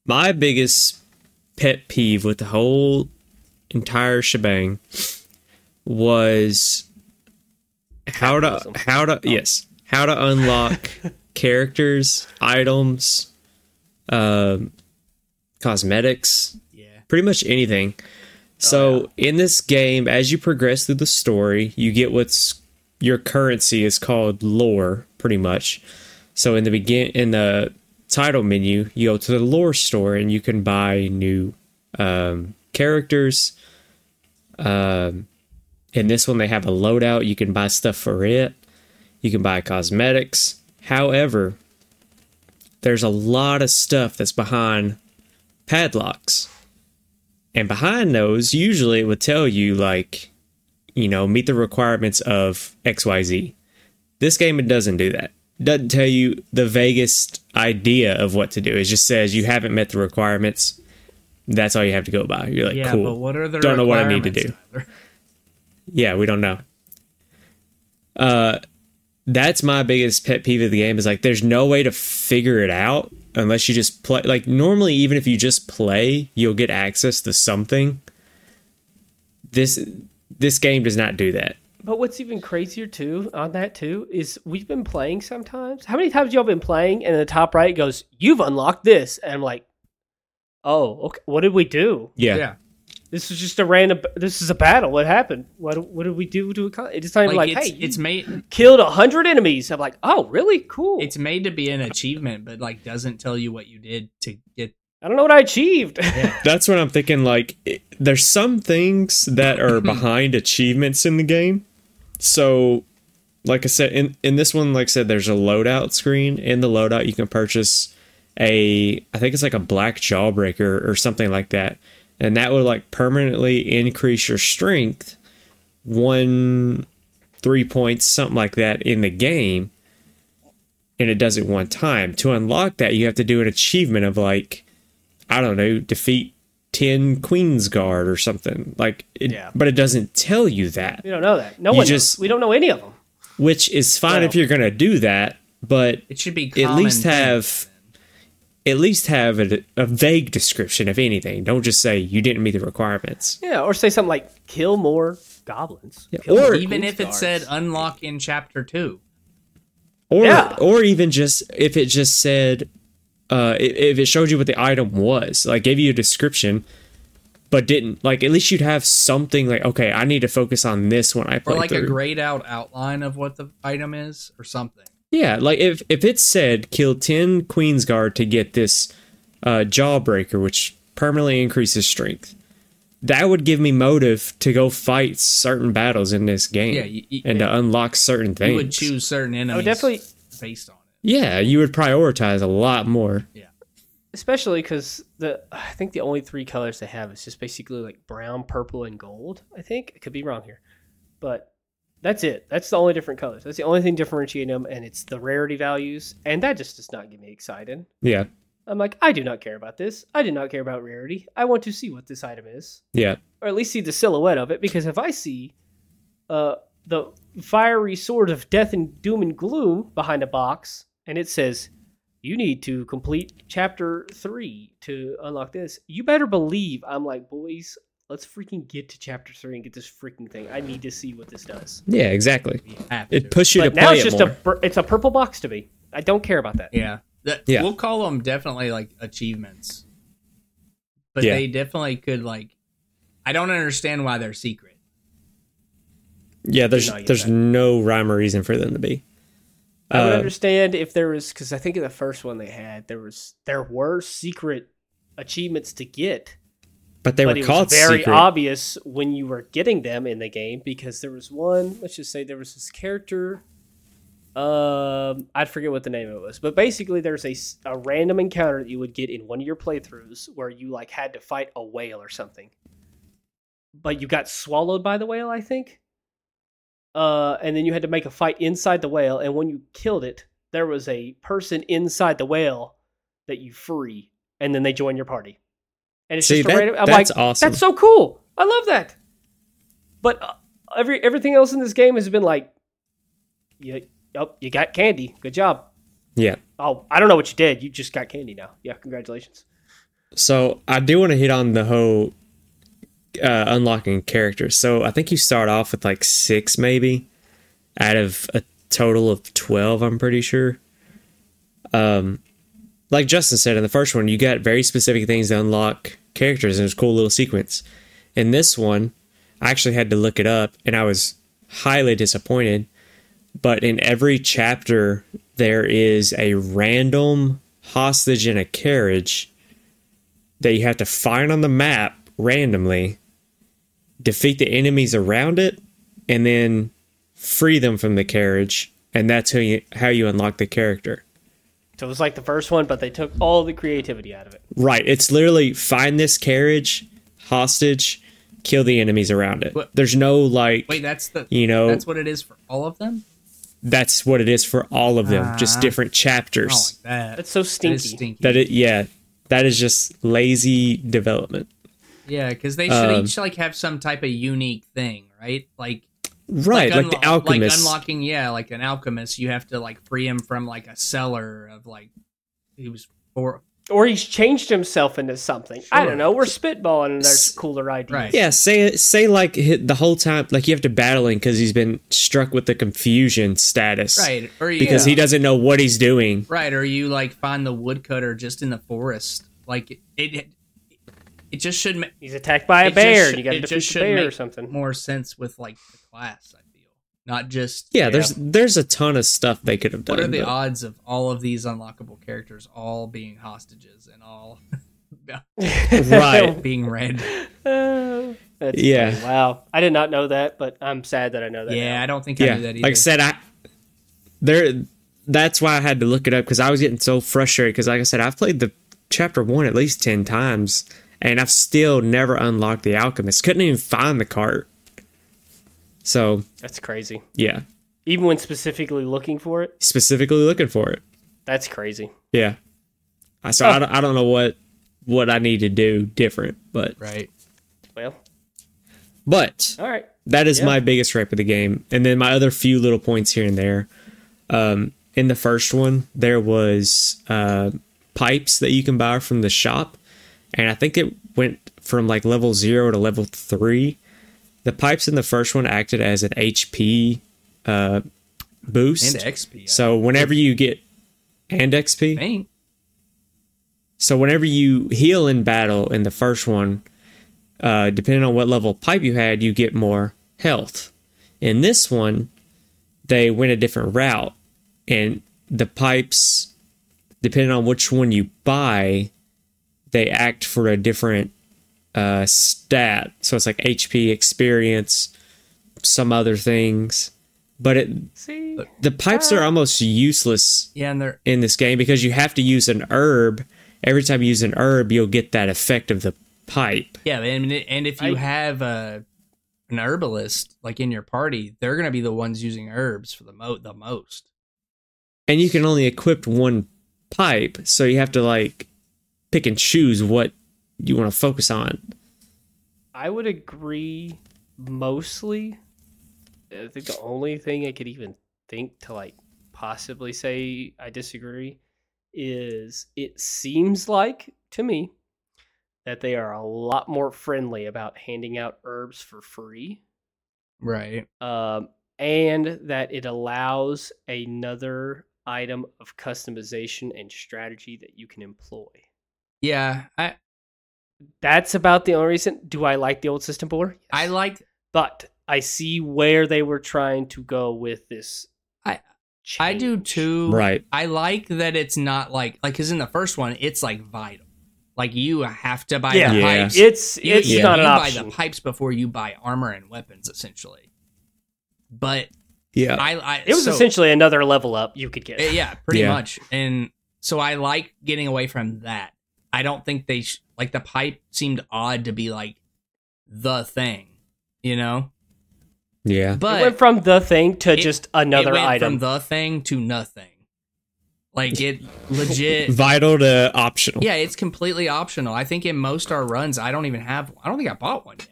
my biggest pet peeve with the whole entire shebang was how to how to yes how to unlock characters, items, um, cosmetics, yeah, pretty much anything. So in this game, as you progress through the story, you get what's your currency is called lore, pretty much. So in the begin in the title menu, you go to the lore store and you can buy new um, characters. Um, in this one, they have a loadout. You can buy stuff for it. You can buy cosmetics. However, there's a lot of stuff that's behind padlocks. And behind those, usually it would tell you, like, you know, meet the requirements of XYZ. This game, it doesn't do that. Doesn't tell you the vaguest idea of what to do. It just says you haven't met the requirements. That's all you have to go by. You're like, yeah. cool. But what are the Don't know what I need to do. Tyler? Yeah, we don't know. Uh, that's my biggest pet peeve of the game is like there's no way to figure it out unless you just play like normally even if you just play you'll get access to something this this game does not do that But what's even crazier too on that too is we've been playing sometimes. How many times y'all been playing and the top right goes, "You've unlocked this," and I'm like, "Oh, okay. What did we do? yeah, Yeah. This is just a random. This is a battle. What happened? What what did we do to accomplish? It's not even Like, like, it's, hey, it's made killed a hundred enemies. I'm like, oh, really? Cool. it's made to be an achievement, but like doesn't tell you what you did to get. I don't know what I achieved. that's what i'm thinking like it, there's some things that are behind achievements in the game so like i said in in this one like i said there's a loadout screen. In the loadout you can purchase a i think it's like a black jawbreaker or something like that. And that would like permanently increase your strength one three points something like that in the game. And it does it one time. To unlock that you have to do an achievement of like i don't know defeat 10 queen's guard or something like it, Yeah. but it doesn't tell you that we don't know that. No You one. just- knows. We don't know any of them. which is fine Well- if you're gonna do that but It should be at least sense. have at least have a, a vague description of anything don't just say you didn't meet the requirements Yeah, or say something like "kill more goblins." Yeah, Kill or- more even Queen's if it said unlock in chapter two. or Yeah. or even just if it just said uh if it showed you what the item was like gave you a description but didn't like at least you'd have something like okay i need to focus on this when i play. Or like through. a grayed out outline of what the item is or something. yeah like if if it said kill 10 queen's guard to get this uh jawbreaker which permanently increases strength that would give me motive to go fight certain battles in this game Yeah, you- you- and to unlock certain things You would choose certain enemies Oh, definitely- based on it. Yeah you would prioritize a lot more Yeah, especially because the I think the only three colors they have is just basically like brown, purple, and gold. I think I could be wrong here, but that's it. That's the only different colors. That's the only thing differentiating them, and it's the rarity values, and that just does not get me excited. yeah I'm like, I do not care about this. I do not care about rarity. I want to see what this item is, yeah or at least see the silhouette of it. Because if I see uh, the fiery sword of death and doom and gloom behind a box, and it says you need to complete chapter three to unlock this. You better believe I'm like, boys, let's freaking get to chapter three and get this freaking thing. I need to see what this does. yeah exactly You have it to. pushes you But to now play it's it just more. a it's a purple box to me. I don't care about that. Yeah. That, Yeah. We'll call them definitely like achievements. But Yeah. they definitely could like I don't understand why they're secret. yeah there's there's that. no rhyme or reason for them to be I would Uh, understand if there was because I think in the first one they had there was there were secret achievements to get, but they but were it called was very secret obvious when you were getting them in the game because there was one. Let's just say there was this character. Um, I'd forget what the name of it was, but basically there's a, a random encounter that you would get in one of your playthroughs where you like had to fight a whale or something, but you got swallowed by the whale, I think. Uh, and then you had to make a fight inside the whale, and when you killed it, there was a person inside the whale that you free, and then they join your party. And it's See, just a that- random. I'm that's like, awesome. That's so cool. I love that. But uh, every everything else in this game has been like, yeah, oh, you got candy. Good job. yeah Oh, I don't know what you did. You just got candy now. Yeah, congratulations. So I do want to hit on the whole uh, unlocking characters. So I think you start off with like six, maybe, out of a total of twelve. I'm pretty sure. Um, like Justin said in the first one, you got very specific things to unlock characters, and it was a cool little sequence. In this one, I actually had to look it up, and I was highly disappointed. But in every chapter, there is a random hostage in a carriage that you have to find on the map randomly, defeat the enemies around it, and then free them from the carriage, and that's how you how you unlock the character. So it was like the first one, but they took all the creativity out of it. Right. It's literally find this carriage, hostage, kill the enemies around it. What- There's no like Wait, that's the you know that's what it is for all of them? that's what it is for all of them, just Ah. different I don't chapters. like that. That's so That stinky. is stinky. That it yeah, that is just lazy development. Yeah, because they should Um, each like have some type of unique thing, right? Like right, like, unlo- the alchemist. like unlocking, yeah, like an alchemist, you have to like free him from like a cellar of like he was for Or he's changed himself into something. I don't know. We're spitballing and there's cooler ideas. Right. yeah, say say like the whole time, like you have to battle him because he's been struck with the confusion status, right, or you, Because he doesn't know what he's doing. right, or you like find the woodcutter just in the forest, like it. it it just should ma- He's attacked by a bear. should- you got to it defeat the should bear or something. more sense with like the class. I feel not just Yeah, there's there's a ton of stuff they could have done. What are the but- odds of all of these unlockable characters all being hostages and all Right. being red? Uh, Yeah. funny. Wow. I did not know that, but I'm sad that I know that. Yeah, now. I don't think I knew that either. like I said, I there. That's why I had to look it up because I was getting so frustrated. Because like I said, I've played the chapter one at least ten times, and I've still never unlocked the alchemist. Couldn't even find the cart. So That's crazy. yeah, Even when specifically looking for it, specifically looking for it. that's crazy. Yeah. I so I, don't, I don't know what what I need to do different, but right. Well, but all right. that is Yeah. my biggest rip of the game. And then my other few little points here and there. Um, in the first one, there was uh, pipes that you can buy from the shop, and I think it went from like level zero to level three. The pipes in the first one acted as an HP uh, boost. And XP. So whenever you get and XP, so whenever you heal in battle in the first one, uh, depending on what level pipe you had, you get more health. In this one, they went a different route, and the pipes, depending on which one you buy, they act for a different uh, stat. So it's like HP, experience, some other things. But it See, the pipes are almost useless Yeah, and they're in this game because you have to use an herb. Every time you use an herb, you'll get that effect of the pipe. yeah, and and if you I- have a an herbalist like in your party, they're gonna be the ones using herbs for the mo the most. And you can only equip one pipe, so you have to like pick and choose what you want to focus on. I would agree mostly. I think the only thing I could even think to like possibly say I disagree is it seems like to me that they are a lot more friendly about handing out herbs for free Right. um, and that it allows another item of customization and strategy that you can employ. Yeah, I That's about the only reason. Do I like the old system more? I like but I see where they were trying to go with this. I- I do too. Right. I like that it's not like like because in the first one it's like vital. Like you have to buy Yeah, the Yeah. pipes. it's You- it's you, not you an buy option. the pipes before you buy armor and weapons, essentially. But Yeah. I, I It was so- essentially another level up you could get. Uh, yeah, pretty Yeah. much. And so I like getting away from that. I don't think they sh- like the pipe seemed odd to be like the thing, you know. yeah. it But went from the thing to it- just another it went item. from the thing to nothing. Like it legit. Vital to optional. yeah, it's completely optional. I think in most our runs, I don't even have. I don't think I bought one yet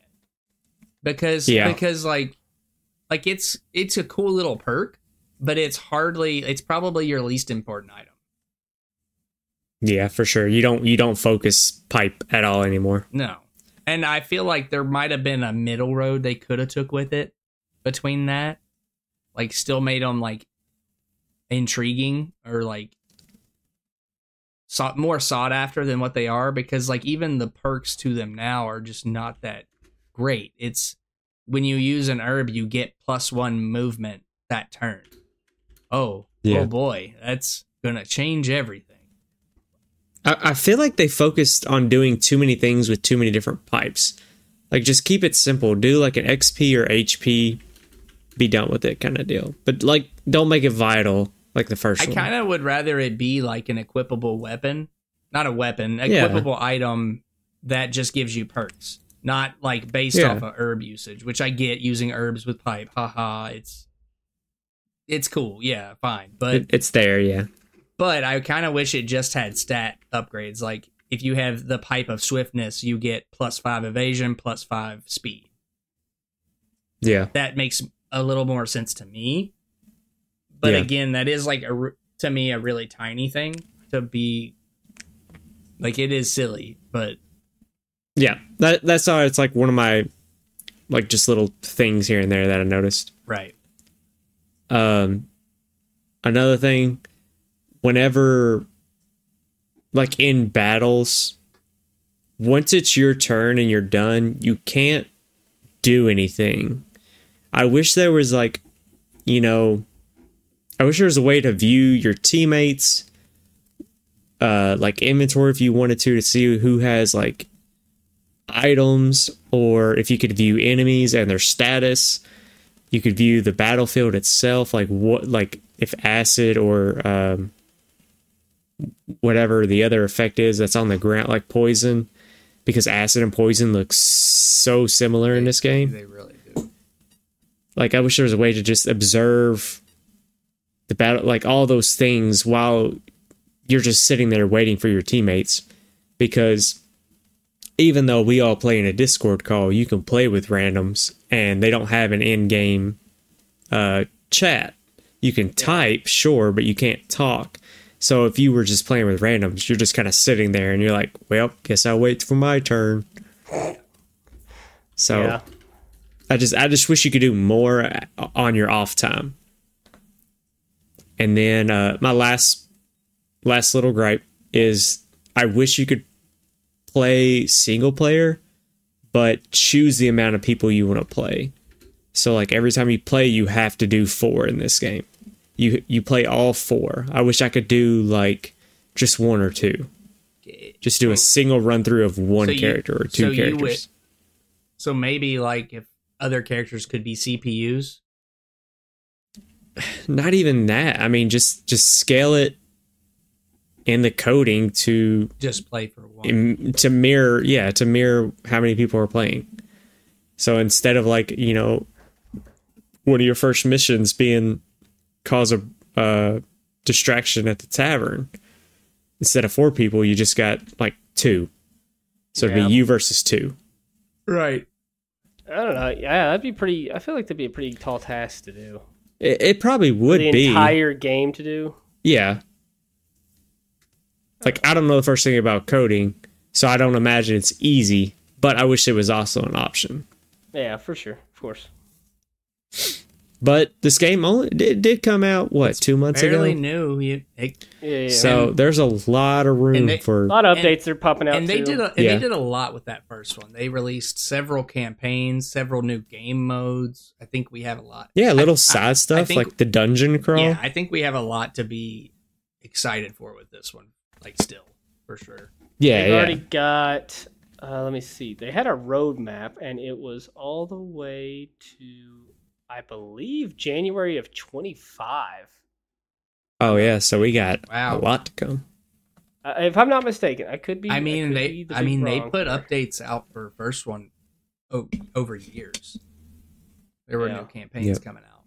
because Yeah. because like like it's it's a cool little perk, but it's hardly. It's probably your least important item. Yeah, for sure. You don't you don't focus pipe at all anymore. No. And I feel like there might have been a middle road they could have took with it between that. Like still made them like intriguing or like sought, more sought after than what they are because like even the perks to them now are just not that great. It's when you use an herb you get plus 1 movement that turn. Oh, oh Yeah. oh boy, that's going to change everything. I, I feel like they focused on doing too many things with too many different pipes. Like just keep it simple. Do like an XP or HP, be done with it kind of deal. But like don't make it vital like the first I one. kind of would rather it be like an equipable weapon, not a weapon, Yeah. equipable item that just gives you perks, not like based Yeah. off of herb usage, which I get using herbs with pipe. Haha, it's it's cool, yeah, fine, but It- it's there, yeah. but I kind of wish it just had stat upgrades. Like if you have the pipe of swiftness, you get plus five evasion, plus five speed. Yeah. That makes a little more sense to me. But Yeah. again, that is like a to me a really tiny thing to be like it is silly, but Yeah, that that's all. It's like one of my like just little things here and there that I noticed. right. Um, another thing, whenever like in battles, once it's your turn and you're done, you can't do anything. I wish there was like, you know, I wish there was a way to view your teammates, uh, like inventory if you wanted to to see who has like items, or if you could view enemies and their status you could view the battlefield itself like what like if acid or um whatever the other effect is that's on the ground like poison because acid and poison look so similar in this game. They really do. like i wish there was a way to just observe the battle like all those things while you're just sitting there waiting for your teammates because even though we all play in a discord call you can play with randoms and they don't have an in-game uh, chat. You can type sure but you can't talk so if you were just playing with randoms you're just kind of sitting there and you're like well guess i'll wait for my turn so yeah. I just I just wish you could do more on your off time. And then uh, my last last little gripe is I wish you could play single player, but choose the amount of people you want to play. So like every time you play, you have to do four in this game. You you play all four. I wish I could do like just one or two. Just do a single run through of one So you- character or so two you characters. would- So maybe like if other characters could be CPUs. not even that i mean just just scale it in the coding to Just play for one. to mirror yeah to mirror how many people are playing so instead of like you know one of your first missions being cause a uh, distraction at the tavern instead of four people you just got like two so it'd be you versus two right. I don't know. Yeah, that'd be pretty. I feel like that'd be a pretty tall task to do. it, it probably would the be entire game to do. Yeah. Like I don't know the first thing about coding, so I don't imagine it's easy, but I wish it was also an option. Yeah, for sure. Of course. But this game only it did come out what, 2 months Fairly ago. new. You, it, Yeah, yeah. So there's a lot of room they- for a lot of and- updates are popping out and they too. did a, and Yeah. they did a lot with that first one. They released several campaigns, several new game modes. I think we have a lot. Yeah, little I- side I stuff think- like the dungeon crawl. Yeah, I think we have a lot to be excited for with this one. Like still, for sure. yeah, They've yeah. already got. Uh, let me see. They had a roadmap, and it was all the way to, I believe, January of twenty five. Oh yeah, so we got Wow. a lot to come. Uh, if I'm not mistaken, I could be. I mean, could they. the I mean, they put here. updates out for first one o- over years. There were Yeah. new campaigns Yep. coming out.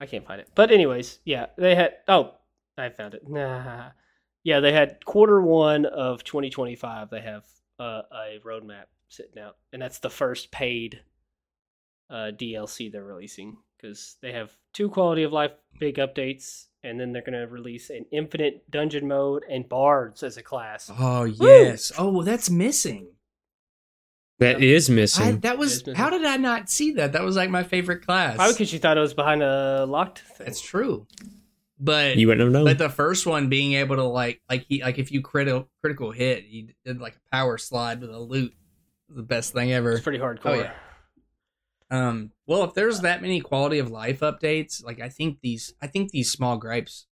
I can't find it. But anyways, yeah, they had. Oh, I found it. Nah. Yeah, they had quarter one of 2025. They have uh, a roadmap sitting out, and that's the first paid uh, DLC they're releasing because they have two quality of life big updates, and then they're going to release an infinite dungeon mode and bards as a class. Oh yes. Oh, well, that's missing. That is I, missing. that was. It's missing. How did I not see that? That was like my favorite class. Probably because you thought it was behind a locked thing. That's true. But you wouldn't have known. But the first one being able to like like he like if you critical critical hit, he did like a power slide with a lute. The best thing ever. It's pretty hardcore. Oh, yeah. Um well if there's that many quality of life updates, like I think these I think these small gripes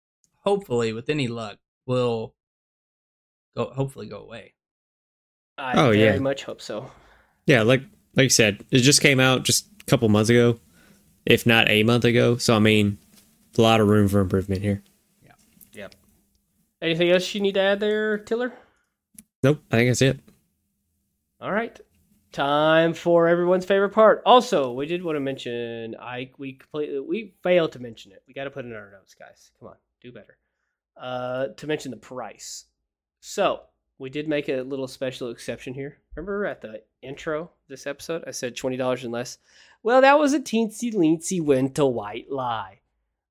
hopefully with any luck will go hopefully go away. I Oh, very yeah. much hope so. yeah, like like you said, it just came out just a couple months ago, if not a month ago. So I mean, a lot of room for improvement here. Yeah. Yep. Anything else you need to add there, Tyler? Nope, I think that's it. All right. Time for everyone's favorite part. Also, we did want to mention I we completely we failed to mention it. We got to put it in our notes, guys. Come on, do better. Uh, to mention the price. So we did make a little special exception here. Remember at the intro this episode, I said twenty dollars and less. Well, that was a teensy leensy winter white lie,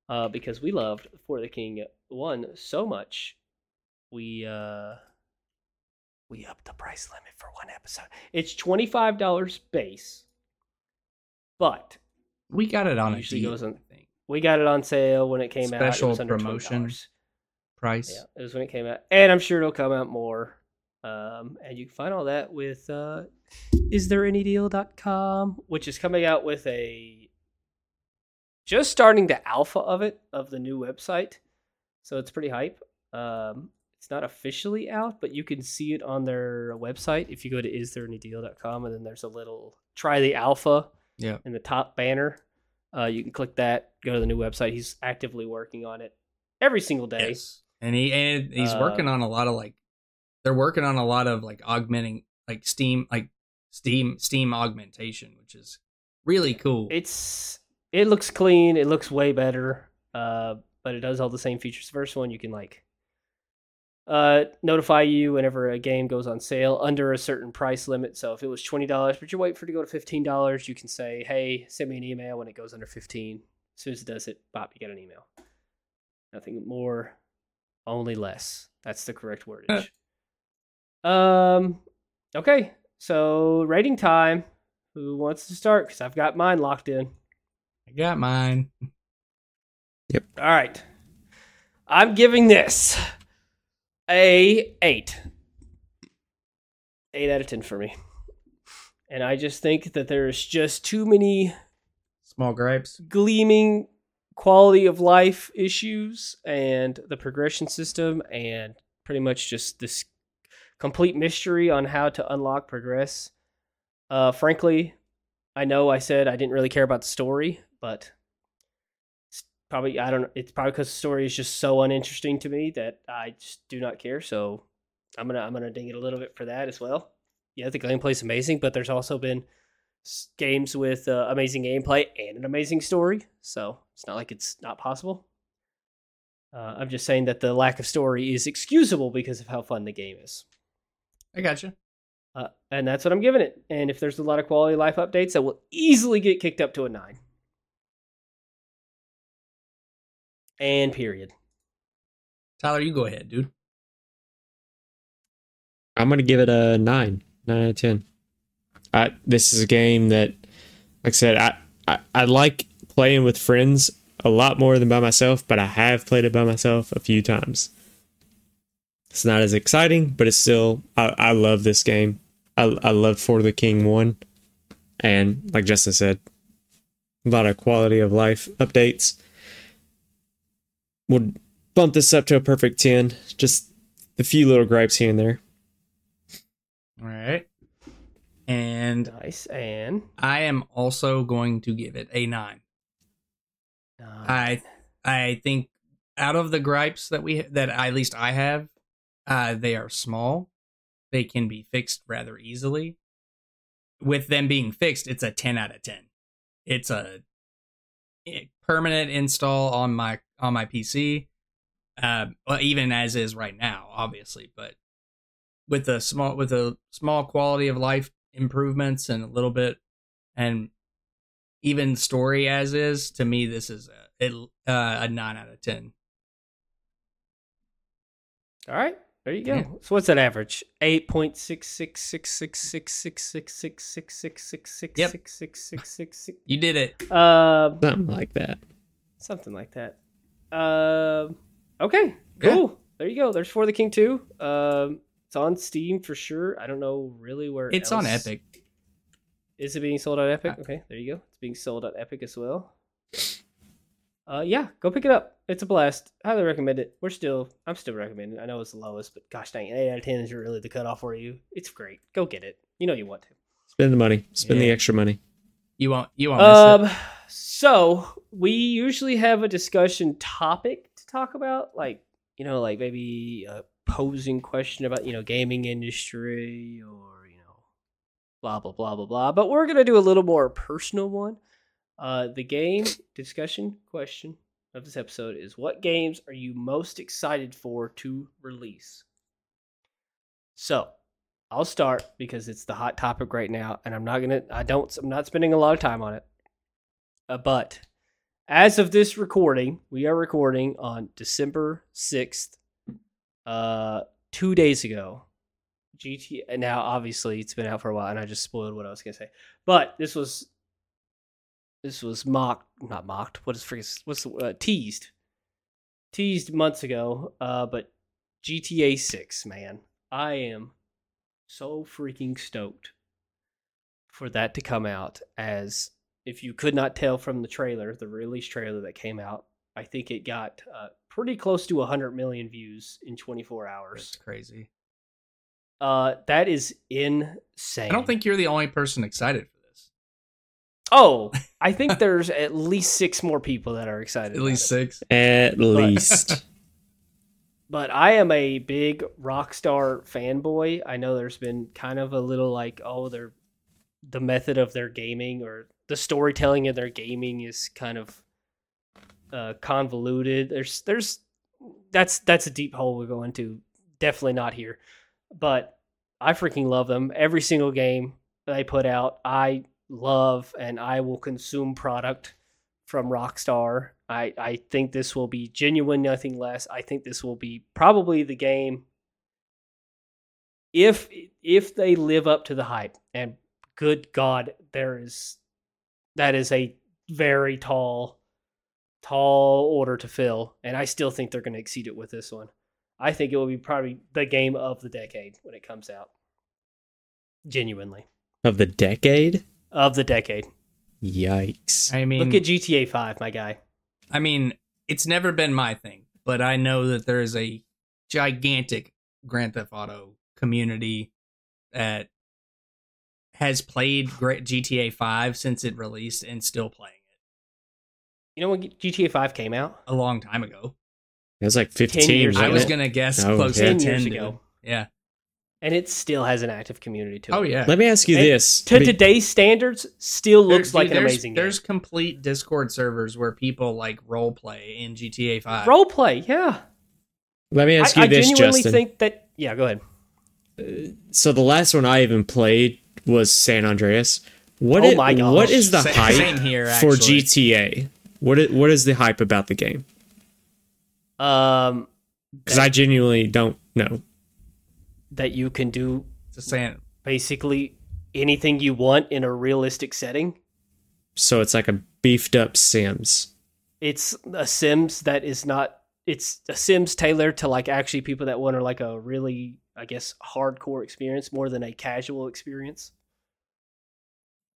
uh, because we loved For the King one so much, we uh, we upped the price limit for one episode. It's twenty five dollars base, but We got it on a Usually deal, goes on- we got it on sale when it came out. Special was under promotion. $20. price. Yeah, it was when it came out, and I'm sure it'll come out more. Um, and you can find all that with uh, is there any deal.com, which is coming out with a just starting the alpha of it of the new website, so it's pretty hype. Um, it's not officially out, but you can see it on their website if you go to is there any deal.com, and then there's a little try the alpha Yeah. in the top banner. Uh, you can click that, go to the new website. He's actively working on it every single day. Yes. And he and he's Uh, working on a lot of like they're working on a lot of like augmenting like Steam like Steam Steam augmentation, which is really cool. It's it looks clean. It looks way better. Uh, but it does all the same features. The first one you can like uh notify you whenever a game goes on sale under a certain price limit. So if it was twenty dollars, but you're waiting for it to go to fifteen dollars, you can say, "Hey, send me an email when it goes under fifteen. As soon as it does it, bop, you get an email. Nothing more, only less. That's the correct wordage. um, okay. So rating time. Who wants to start? Because I've got mine locked in. I got mine. Yep. All right. I'm giving this a 8. 8 out of 10 for me. And I just think that there's just too many Small gripes. gleaming quality of life issues and the progression system and pretty much just this complete mystery on how to unlock progress. Uh, frankly, I know I said I didn't really care about the story, but probably I don't know. It's probably because the story is just so uninteresting to me that I just do not care. So I'm gonna I'm gonna ding it a little bit for that as well. Yeah, the gameplay is amazing, but there's also been games with uh, amazing gameplay and an amazing story. So it's not like it's not possible. Uh, I'm just saying that the lack of story is excusable because of how fun the game is. I got you. Uh, and that's what I'm giving it. And if there's a lot of quality of life updates, that will easily get kicked up to a nine. And period. Tyler, you go ahead, dude. I'm gonna give it a nine, nine out of ten. I this is a game that, like I said, I, I I like playing with friends a lot more than by myself, but I have played it by myself a few times. It's not as exciting, but it's still I, I love this game. I I love For the King one, and like Justin said, a lot of quality of life updates. Would bump this up to a perfect ten. Just a few little gripes here and there. All right. And Nice. And I am also going to give it a nine. nine. I I think out of the gripes that we that at least I have, uh, they are small. They can be fixed rather easily. With them being fixed, it's a ten out of ten. It's a permanent install on my on my PC. Uh, well, even as is right now, obviously, but with a small with a small quality of life improvements and a little bit and even story as is to me this is a it, uh, a 9 out of 10 all right. There you go. Yeah. So what's that average? Eight point six six six six six six six six six six six six six six six six six. you did it Um, Something like that. something like that. Um, okay, Yeah. cool. There you go. There's For the King 2. Um, it's on Steam for sure. I don't know really where it's on epic Is it being sold on Epic? Uh, Okay, there you go. It's being sold on Epic as well. Uh, yeah, go pick it up. It's a blast. Highly recommend it. We're still, I'm still recommending. I know it's the lowest, but gosh dang, it, eight out of ten is really the cutoff for you. It's great. Go get it. You know you want to. Spend the money. Spend the extra money. you won't you won't miss Um, it so we usually have a discussion topic to talk about, like you know, like maybe a posing question about you know gaming industry or you know, blah blah blah blah blah. But we're gonna do a little more personal one. Uh, the game discussion question of this episode is: What games are you most excited for to release? So I'll start because it's the hot topic right now, and I'm not gonna. I don't. I'm not spending a lot of time on it. Uh, but as of this recording, we are recording on December sixth, uh, two days ago. GTA, Now, obviously, it's been out for a while, and I just spoiled what I was gonna say. But this was this was mocked, not mocked. What is freaking what's the uh, teased? Teased months ago. Uh, but GTA Six, man, I am so freaking stoked for that to come out. As if you could not tell from the trailer, the release trailer that came out, I think it got uh, pretty close to 100 million views in 24 That's hours. crazy. Uh, that is insane. I don't think you're the only person excited for this. Oh, I think there's at least six more people that are excited. At about least it. six. At least. But I am a big Rockstar fanboy. I know there's been kind of a little like, oh, they're the method of their gaming or the storytelling of their gaming is kind of uh, convoluted. There's there's that's that's a deep hole we go into. Definitely not here. But I freaking love them. Every single game they put out, I love and I will consume product from Rockstar. I, I think this will be genuine, nothing less. I think this will be probably the game if if they live up to the hype. And good God, there is that is a very tall, tall order to fill. And I still think they're going to exceed it with this one. I think it will be probably the game of the decade when it comes out. Genuinely. of the decade? Of the decade. Yikes. I mean, Look at GTA 5, my guy. I mean, it's never been my thing, but I know that there is a gigantic Grand Theft Auto community that has played Gra- GTA 5 since it released and still playing it You know when GTA 5 came out? a long time ago. It was like 15 years I ago. was wasn't going to guess Oh, close yeah. to 10 10 years ago. Yeah. And it still has an active community to it. Oh, yeah. Let me ask you And this. To Be- today's standards, still looks There's- like dude, an there's, amazing There's game. complete Discord servers where people like role play in GTA 5. Role play, yeah. Let me ask I, you I this, genuinely Justin. think that. Yeah, go ahead. Uh, so the last one I even played was San Andreas. What Oh i- my gosh. what is the Sa- hype same here, for. GTA? What? What is the hype about the game? Um, Because I genuinely don't know. that you can do Just saying. basically anything you want in a realistic setting. So it's like a beefed up Sims. It's a Sims that is not. It's a Sims tailored to like actually people that want to like a really, I guess, hardcore experience more than a casual experience.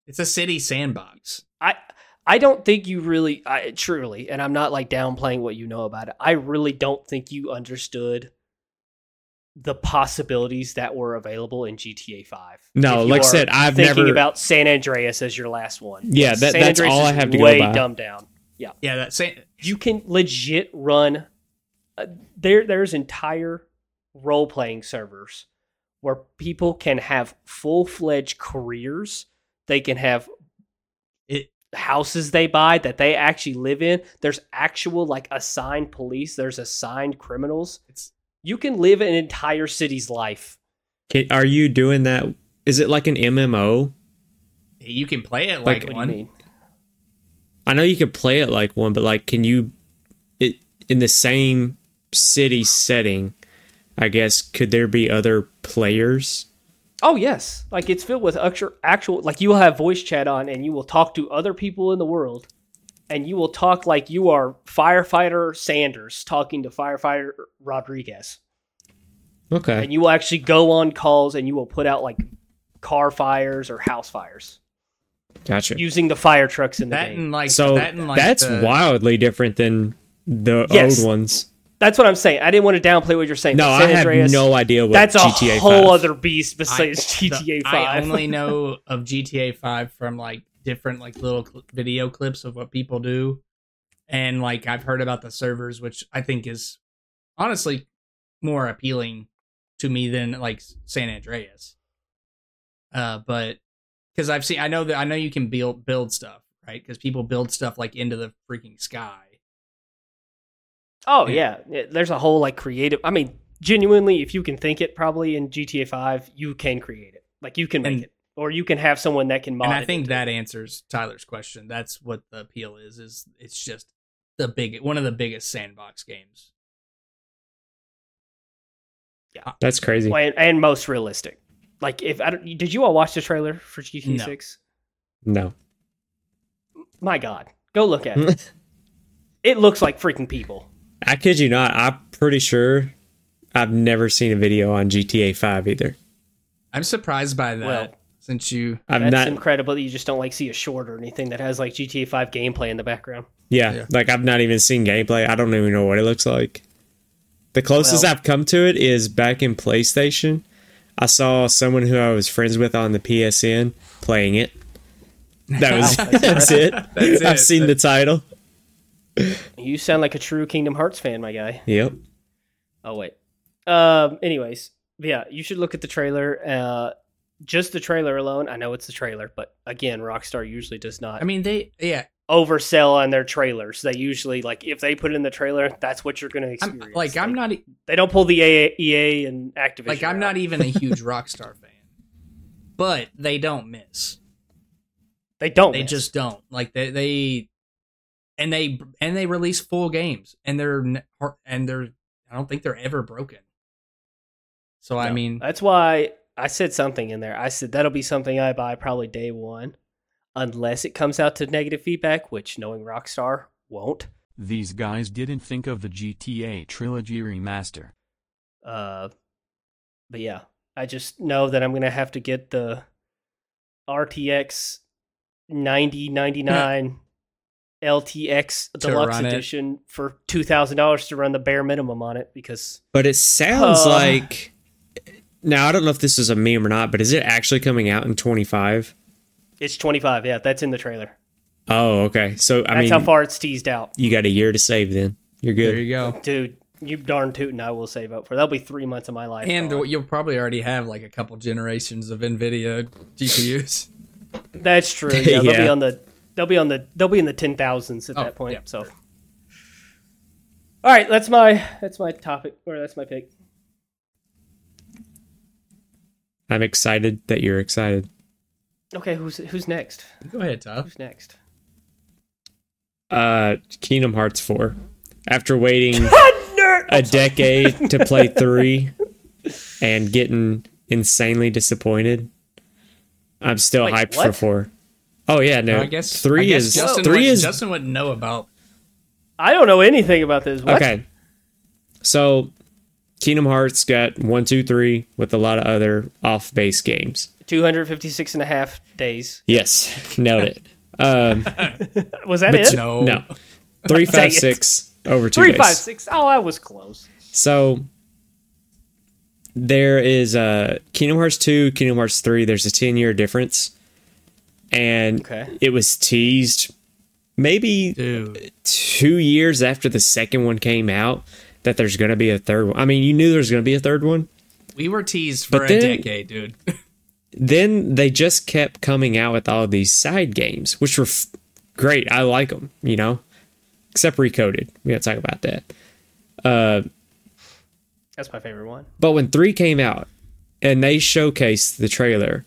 It's a city sandbox. I I don't think you really I truly and I'm not like downplaying what you know about it. I really don't think you understood the possibilities that were available in GTA 5. No, like I said, I've thinking never- about San Andreas as your last one. Yeah, that- San that's all I have to go way by. dumbed down. Yeah. Yeah, that same. You can legit run uh, there there's entire role playing servers where people can have full-fledged careers. They can have It, houses they buy that they actually live in. There's actual like assigned police. There's assigned criminals. it's You can live an entire city's life. Can, are you doing that? Is it like an MMO? you can play it Like- like, What one. do you mean? I know you could play it like one, but like, can you, it in the same city setting? I guess could there be other players? Oh yes, like it's filled with actual, actual like you will have voice chat on, and you will talk to other people in the world, and you will talk like you are firefighter Sanders talking to firefighter Rodriguez, Okay, and you will actually go on calls, and you will put out like car fires or house fires gotcha. using the fire trucks in the That game. and like so that and like that's the- wildly different than the Yes. old ones. That's what I'm saying. I didn't want to downplay what you're saying. No, but I have Andreas, no idea what That's a GTA whole 5. other beast besides I- GTA the- Five. I only know of GTA Five from like different like little cl- video clips of what people do, and like I've heard about the servers, which I think is honestly more appealing to me than like San Andreas. Uh, but because I've seen, I know that I know you can build build stuff, right? Because people build stuff like into the freaking sky. Oh Yeah. yeah. Yeah, there's a whole like creative. I mean, genuinely, if you can think it, probably in GTA Five, you can create it. Like you can make And- it, or you can have someone that can mod. and I think into that it. answers Tyler's question. That's what the appeal is. Is it's just the big one of the biggest sandbox games. Yeah. Uh, That's crazy. And, and most realistic. Like if I don't, did you all watch the trailer for GTA No. Six? No. My God, go look at it. it looks like freaking people. I kid you not. I'm pretty sure I've never seen a video on GTA 5 either. I'm surprised by that Well, since you I'm That's not. incredible that you just don't like see a short or anything that has like GTA Five gameplay in the background. Yeah, Yeah. like I've not even seen gameplay. I don't even know what it looks like. The closest Well- I've come to it is back in PlayStation. I saw someone who I was friends with on the PSN playing it. That was that's it. That's I've it. seen the title. You sound like a true Kingdom Hearts fan, my guy. Yep. Oh wait. Um. Anyways, yeah, you should look at the trailer. Uh, just the trailer alone. I know it's the trailer, but again, Rockstar usually does not I mean they yeah, oversell on their trailers. They usually like if they put it in the trailer, that's what you're going to I'm experience. like I'm not They don't pull the EA, EA and Activision. like I'm out. not even a huge Rockstar fan. But they don't miss. They don't. They miss. just don't. Like they they and they and they release full games and they're and they're I don't think they're ever broken. So I mean, That's why I said something in there. I said that'll be something I buy probably day one, unless it comes out to negative feedback, which knowing Rockstar won't. These guys didn't think of the GTA Trilogy remaster. Uh, but yeah, I just know that I'm gonna have to get the RTX 9099 LTX Deluxe run it. Edition for two thousand dollars to run the bare minimum on it because But it sounds Uh. like now I don't know if this is a meme or not, but is it actually coming out in 25? it's 25. Yeah, that's in the trailer. Oh, okay. So I That's mean, how far it's teased out. you got a year to save. Then you're good. there you go. Dude, you darn tootin' I will save up for. That'll be three months of my life. And gone. you'll probably already have like a couple generations of Nvidia GPUs. that's true. Yeah, they'll be on the they'll be on the they'll be in the ten thousands at Oh, that point. yeah. So, all right, that's my that's my topic or that's my pick. I'm excited that you're excited. Okay, who's who's next? Go ahead, Tough. Who's next? Uh, Kingdom Hearts 4. After waiting a decade to play three and getting insanely disappointed, I'm still Wait, hyped for four. Oh yeah, no. I guess three I guess is Justin three would, is Justin wouldn't know about. I don't know anything about this. What? okay. So, Kingdom Hearts got one, two, three with a lot of other off base games. 256 and a half days. Yes, nailed it. Um, Was that But it? No, no, three, five, six over two Three, days. five, six. Oh, I was close. So there is uh Kingdom Hearts 2, Kingdom Hearts 3, there's a 10 year difference. And Okay. it was teased maybe dude. 2 years after the second one came out that there's going to be a third one. I mean, you knew there was going to be a third one. We were teased for But a then- decade, dude. Then they just kept coming out with all of these side games, which were f- great. I like them, you know. Except Recoded. We got to talk about that. Uh, That's my favorite one. But when three came out and they showcased the trailer,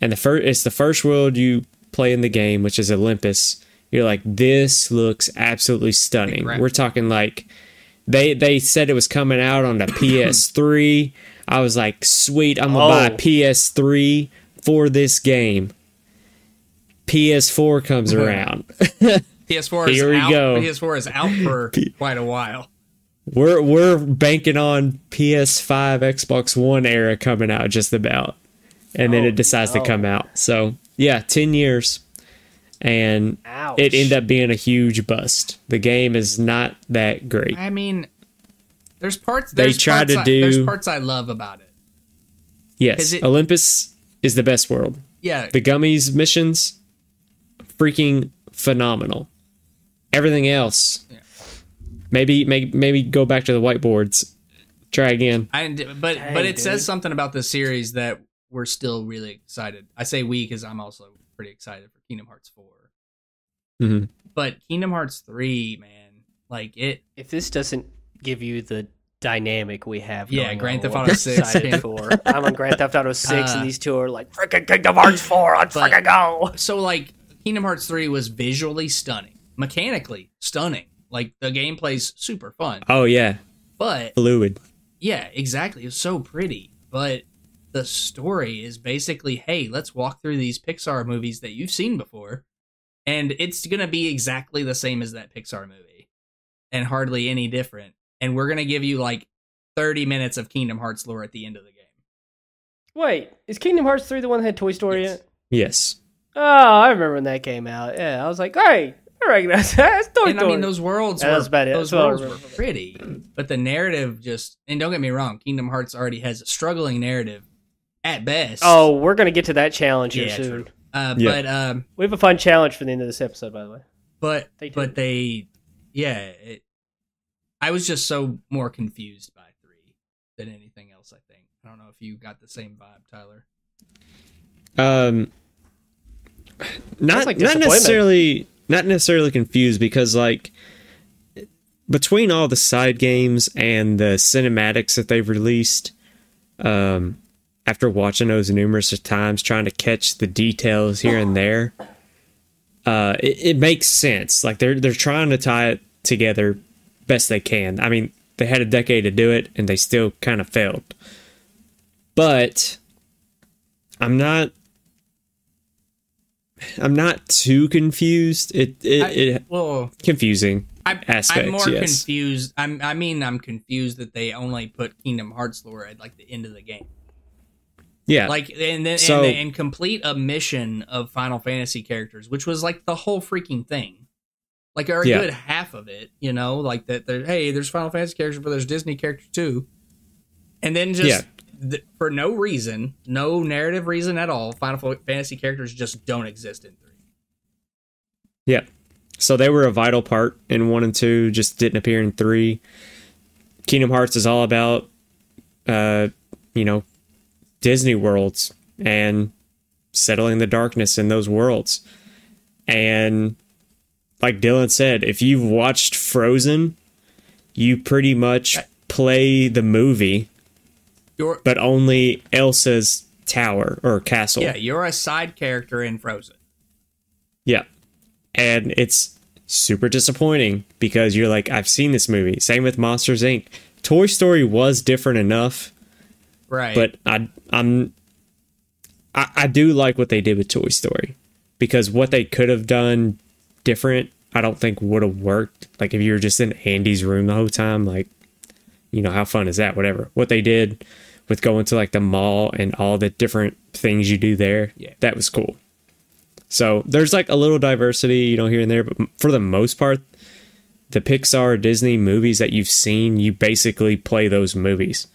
and the first it's the first world you play in the game, which is Olympus, you're like, this looks absolutely stunning. Right. We're talking like they they said it was coming out on the PS3. I was like, sweet, I'm gonna buy Oh. a PS3 for this game. PS4 comes around. PS4 is Here we out. go. PS4 is out for quite a while. we're we're banking on PS5, Xbox One era coming out just about, and then Oh, it decides no. to oh. come out. So yeah, ten years, and Ouch. it ended up being a huge bust. The game is not that great. I mean, there's parts. They There's tried parts to I, do- There's parts I love about it. Yes, it- Olympus is the best world. Yeah, The Gummies missions, freaking phenomenal. Everything else, maybe maybe maybe go back to the whiteboards. Try again. I but Dang, but it dude. says something about the series that we're still really excited. I say we because I'm also pretty excited for Kingdom Hearts 4 Mhm. But Kingdom Hearts three, man, like it. if this doesn't give you the dynamic we have. Yeah, going Grand. Theft Auto 6. excited for. I'm on Grand Theft Auto Six, Uh, and these two are like freaking Kingdom Hearts Four. Let's But- freaking go. so like Kingdom Hearts 3 was visually stunning, mechanically stunning. Like the gameplay's super fun. Oh yeah, But fluid. yeah, exactly. It's so pretty. But the story is basically, hey, let's walk through these Pixar movies that you've seen before. And it's going to be exactly the same as that Pixar movie and hardly any different. And we're going to give you like 30 minutes of Kingdom Hearts lore at the end of the game. Wait, is Kingdom Hearts Three the one that had Toy Story Yes. in it? Yes. Oh, I remember when that came out. Yeah, I was like, hey, I recognize that. It's Toy and I mean, those worlds Yeah, were about it. those That's all I worlds were pretty, but the narrative just and don't get me wrong, Kingdom Hearts already has a struggling narrative at best. oh, we're gonna get to that challenge here Yeah, soon. uh, Yeah. but um, We have a fun challenge for the end of this episode, by the way. but They but they, yeah, it, I was just so more confused by three than anything else. I think I don't know if you got the same vibe, Tyler. Um, not like not necessarily not necessarily confused because like between all the side games and the cinematics that they've released, um, after watching those numerous times, trying to catch the details here and there, uh, it, it makes sense. Like they're they're trying to tie it together best they can. I mean, they had a decade to do it, and they still kind of failed. But I'm not. I'm not too confused. It it, I, it well, confusing. I, aspects, I'm more yes. confused. I'm, I mean, I'm confused that they only put Kingdom Hearts lore at like the end of the game. Yeah, like and then So- and, and complete omission of Final Fantasy characters, which was like the whole freaking thing, like or a Yeah. good half of it, you know, like that. there- Hey, there's Final Fantasy characters, but there's Disney characters too, and then just Yeah. th- for no reason, no narrative reason at all, Final Fantasy characters just don't exist in three. Yeah. So they were a vital part in one and two, just didn't appear in three. Kingdom Hearts is all about, uh, you know, Disney worlds and settling the darkness in those worlds. And like Dylan said, if you've watched Frozen, you pretty much play the movie, You're but only Elsa's tower or castle. yeah, you're a side character in Frozen. Yeah. And it's super disappointing because you're like, I've seen this movie. Same with Monsters Inc. Toy Story was different enough, Right. but I I'm I, I do like what they did with Toy Story. Because what they could have done different, I don't think would have worked. Like if you were just in Andy's room the whole time, like you know, how fun is that? Whatever. What they did with going to like the mall and all the different things you do there, Yeah. that was cool. So there's like a little diversity, you know, here and there, but for the most part, the Pixar Disney movies that you've seen, you basically play those movies.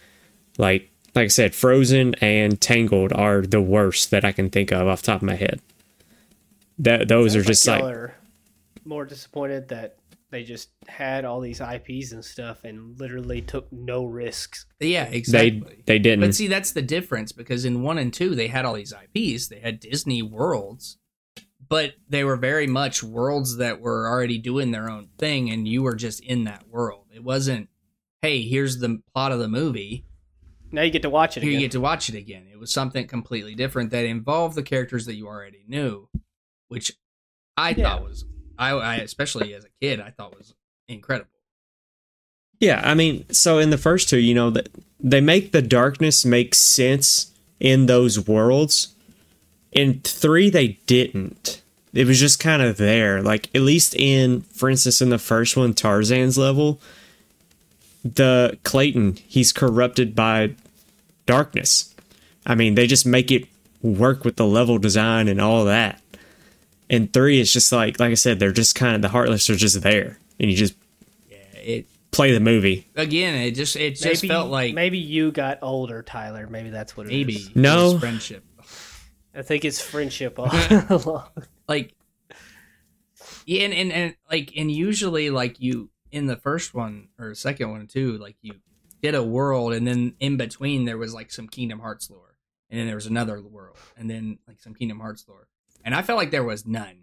Like like I said, Frozen and Tangled are the worst that I can think of off the top of my head. That those are just y'all like are more disappointed that they just had all these IPs and stuff and literally took no risks. yeah, they exactly. they didn't. But see, that's the difference because in one and two, they had all these IPs. They had Disney worlds, but they were very much worlds that were already doing their own thing, and you were just in that world. It wasn't, hey, here's the plot of the movie. Now you get to watch it Here again. you get to watch it again. It was something completely different that involved the characters that you already knew, which I Yeah. thought was, I, I especially as a kid, I thought was incredible. Yeah, I mean, so in the first two, you know, that they make the darkness make sense in those worlds. In three, they didn't. It was just kind of there. Like at least in, for instance, in the first one, Tarzan's level, the Clayton, he's corrupted by darkness. I mean, they just make it work with the level design and all that. And three, it's just like, like I said, they're just kind of the heartless are just there, and you just Yeah, it play the movie. again, it just it just maybe, felt like maybe you got older, Tyler. Maybe that's what it is. maybe No. it friendship. I think it's friendship all along. like yeah and, and and like and usually like you in the first one or second one too like you did a world and then in between there was like some kingdom hearts lore and then there was another world and then like some kingdom hearts lore and i felt like there was none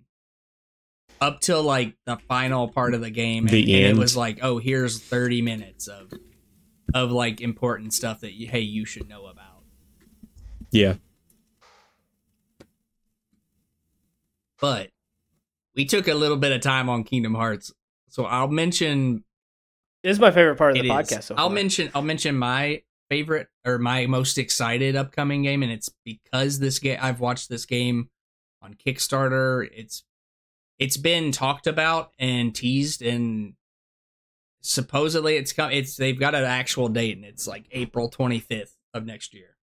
up till like the final part of the game and, The and it end. was like oh here's 30 minutes of of like important stuff that you, hey you should know about. Yeah. But we took a little bit of time on Kingdom Hearts, so I'll mention This is my favorite part of the is. podcast. So I'll far. mention I'll mention my favorite or my most excited upcoming game, and it's because this game I've watched this game on Kickstarter. It's it's been talked about and teased, and supposedly it's come. It's they've got an actual date, and it's like April twenty fifth of next year.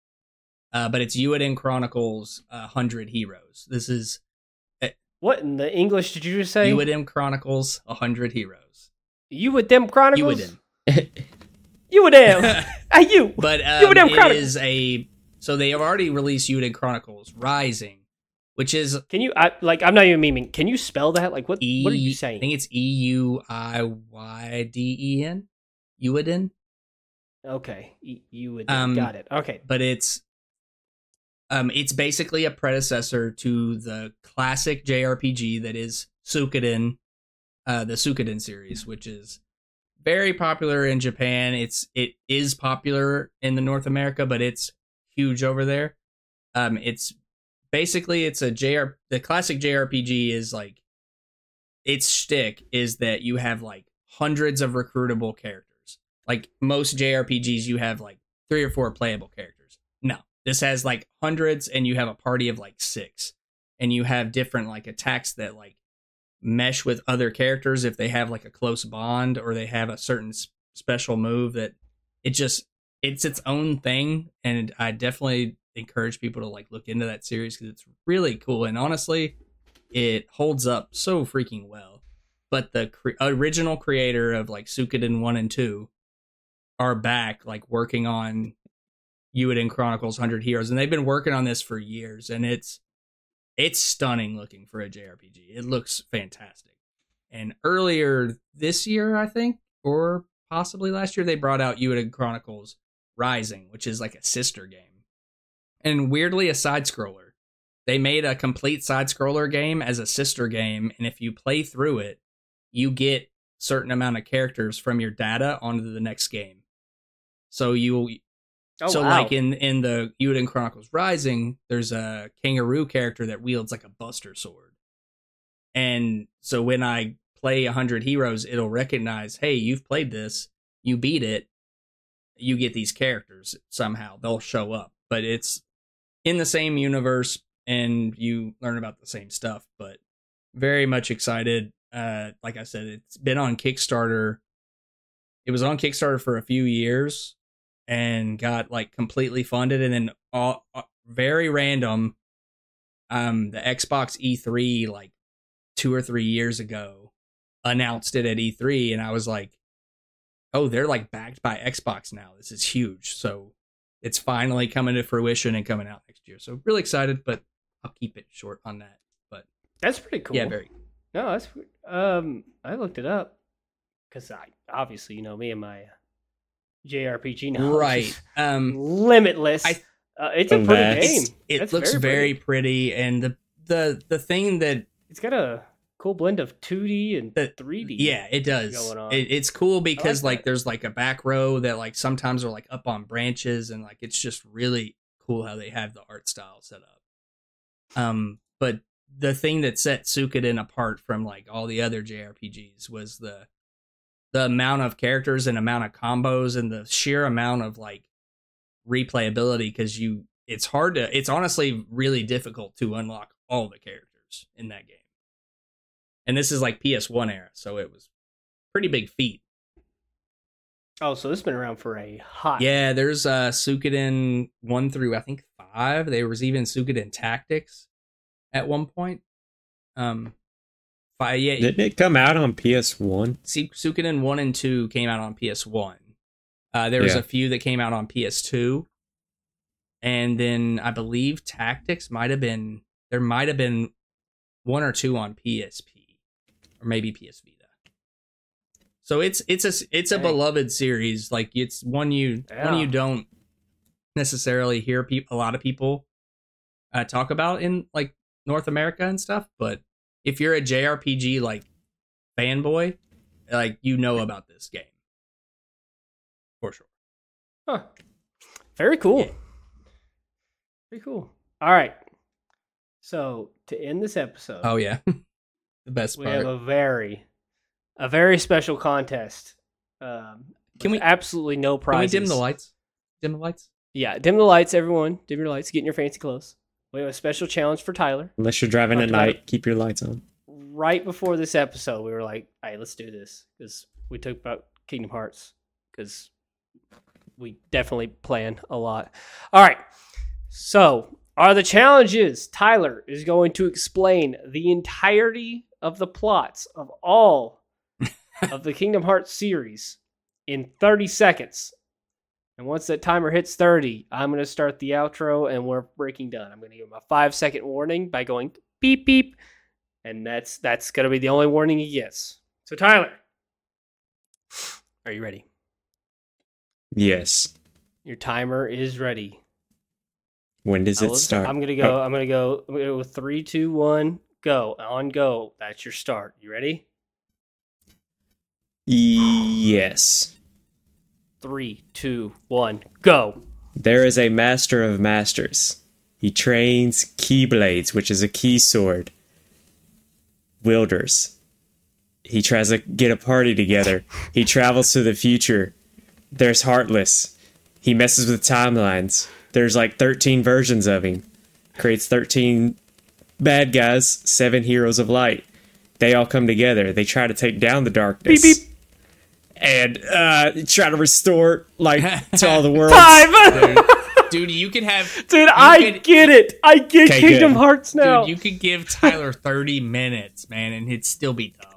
Uh, but it's Eiyuden Chronicles uh, Hundred Heroes. This is What in the English did you just say? Eiyuden Chronicles Hundred Heroes. You with them chronicles? Eiyuden. You with them? Are you? But You um, damn it Chronicles. is a so they have already released Eiyuden Chronicles Rising, which is Can you? I, like, I'm not even memeing. Can you spell that? Like, what? E. what are you saying? I think it's E U I Y D E N, Eiyuden. okay, you, you would. Um, got it. Okay. But it's um it's basically a predecessor to the classic JRPG that is Suikoden, uh, the Suikoden series, which is very popular in Japan. It's it is popular in the North America, but it's huge over there. Um, it's basically it's a JR. The classic JRPG is like its shtick is that you have like hundreds of recruitable characters. Like most JRPGs, you have like three or four playable characters. This has like hundreds, and you have a party of like six, and you have different like attacks that like mesh with other characters if they have like a close bond or they have a certain s- special move that it just it's its own thing. And i definitely encourage people to like look into that series because it's really cool. And honestly it holds up so freaking well. But the cre- original creator of like Suikoden 1 and 2 are back like working on Eiyuden Chronicles 100 Heroes and they've been working on this for years and it's it's stunning looking for a JRPG. It looks fantastic. And earlier this year, I think, or possibly last year, they brought out Eiyuden Chronicles Rising, which is like a sister game. And weirdly, a side scroller. They made a complete side scroller game as a sister game, and if you play through it, you get certain amount of characters from your data onto the next game. So you Oh, so wow. like in in the Eiyuden Chronicles Rising, there's a kangaroo character that wields like a buster sword. And so when I play 100 heroes, it'll recognize, "Hey, you've played this. You beat it. You get these characters somehow. They'll show up." But it's in the same universe and you learn about the same stuff, but very much excited. Uh like I said, it's been on Kickstarter. It was on Kickstarter for a few years and got like completely funded and then all uh, very random um the Xbox E3 like 2 or 3 years ago announced it at E3 and I was like oh they're like backed by Xbox now this is huge so it's finally coming to fruition and coming out next year so really excited but I'll keep it short on that but That's pretty cool. yeah very No, that's um. I looked it up because I obviously you know me and my JRPG knowledge right um limitless. I- uh, it's a pretty game. it That's looks very, pretty and the the the thing that It's got a cool blend of 2D and The- 3D. Yeah, it does. It, it's cool because like like, there's like a back row that like sometimes are like up on branches and like it's just really cool how they have the art style set up. Um, but the thing that set Suikoden apart from like all the other JRPGs was the the amount of characters and amount of combos and the sheer amount of like replayability because you it's hard to it's honestly really difficult to unlock all the characters in that game. And this is like PS1 era, so it was pretty big feat. Oh, so this has been around for a hot. Yeah, there's uh Suikoden 1 through I think 5. There was even Suikoden Tactics at one point. Um five, yeah, Didn't it come out on PS1? Su- Suikoden 1 and 2 came out on PS1. Uh, there was Yeah. a few that came out on PS2. And then I believe Tactics might have been there might have been one or two on PSP or maybe PS Vita. So it's it's a it's a Dang. beloved series. Like it's one you one you don't necessarily hear peop a lot of people uh, talk about in like North America and stuff. But if you're a JRPG like fanboy, like you know about this game for sure. Huh. Very cool. Very cool. All right. So to end this episode, Oh yeah, the best we part. have a very, a very special contest. Um, Can we- absolutely no prize. Can we dim the lights? Dim the lights. Yeah, dim the lights, everyone. Dim your lights. Get in your fancy clothes. We have a special challenge for Tyler. Unless you're driving at night, keep your lights on. Right before this episode, we were like, "Hey, let's do this," because we talked about Kingdom Hearts. Because we definitely plan a lot. All right. So, are the challenges? Tyler is going to explain the entirety of the plots of all of the Kingdom Hearts series in 30 seconds. And once that timer hits 30, I'm going to start the outro and we're breaking down. I'm going to give him a five second warning by going beep beep. And that's that's going to be the only warning he gets. So, Tyler, are you ready? Yes. Your timer is ready. When does it start? I'm gonna go. I'm gonna go. I'm gonna go with three, two, one, go. On go. That's your start. You ready? Yes. Three, two, one, go. There is a master of masters. He trains keyblades, which is a key sword. Wielders. He tries to get a party together. He travels to the future. There's Heartless. He messes with timelines. There's like 13 versions of him. Creates 13 bad guys, seven heroes of light. They all come together. They try to take down the darkness. Beep, beep. And uh, try to restore like to all the world. Time, Dude, you could have dude. I could- get it. I get Okay, Kingdom good. Hearts now. Dude, you could give Tyler 30 minutes, man, and it'd still be tough.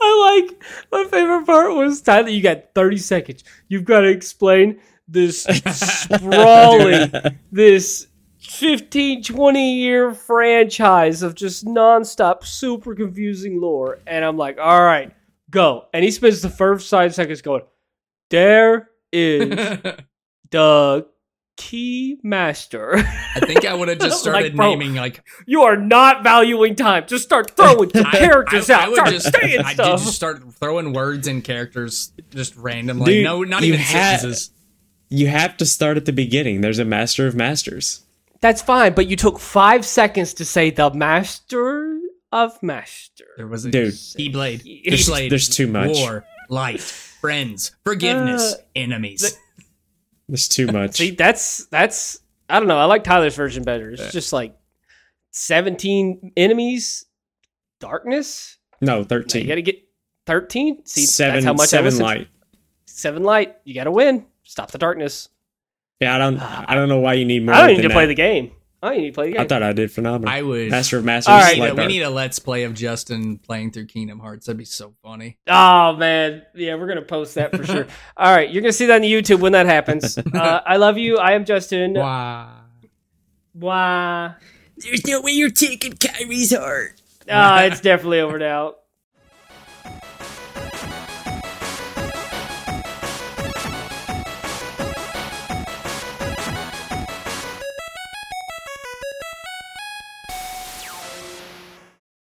I like my favorite part was Tyler. You got 30 seconds. You've got to explain this sprawling, this 15, 20 year franchise of just nonstop, super confusing lore. And I'm like, all right, go. And he spends the first five seconds going, there is the key master. I think I would have just Like, started bro, naming like you are not valuing time. Just start throwing characters I, out. I would start just, saying I did just start throwing words and characters just randomly. Dude, no, not even ha- sentences. You have to start at the beginning. There's a master of masters. That's fine, but you took five seconds to say the master of master. There was a Dude. Keyblade. There's- Keyblade. there's too much. War, light, friends, forgiveness, Uh, enemies. There's too much. See, that's that's I don't know. I like Tyler's version better. It's just like seventeen enemies, darkness. no, thirteen. You got to get thirteen. See, seven, that's how much I seven listened. light. Seven light. You got to win. Stop the darkness. Yeah, I don't. I don't know why you need more. I don't need than to play the game. I don't need to play the game. I thought I did phenomenal. I would. Master of masters. All right, we, light need a, we need a let's play of Justin playing through Kingdom Hearts. That'd be so funny. Oh man, yeah, we're gonna post that for sure. All right, you're gonna see that on YouTube when that happens. Uh, I love you. I am Justin. Wow. Why? There's no way you're taking Kairi's heart. Ah, it's definitely over now.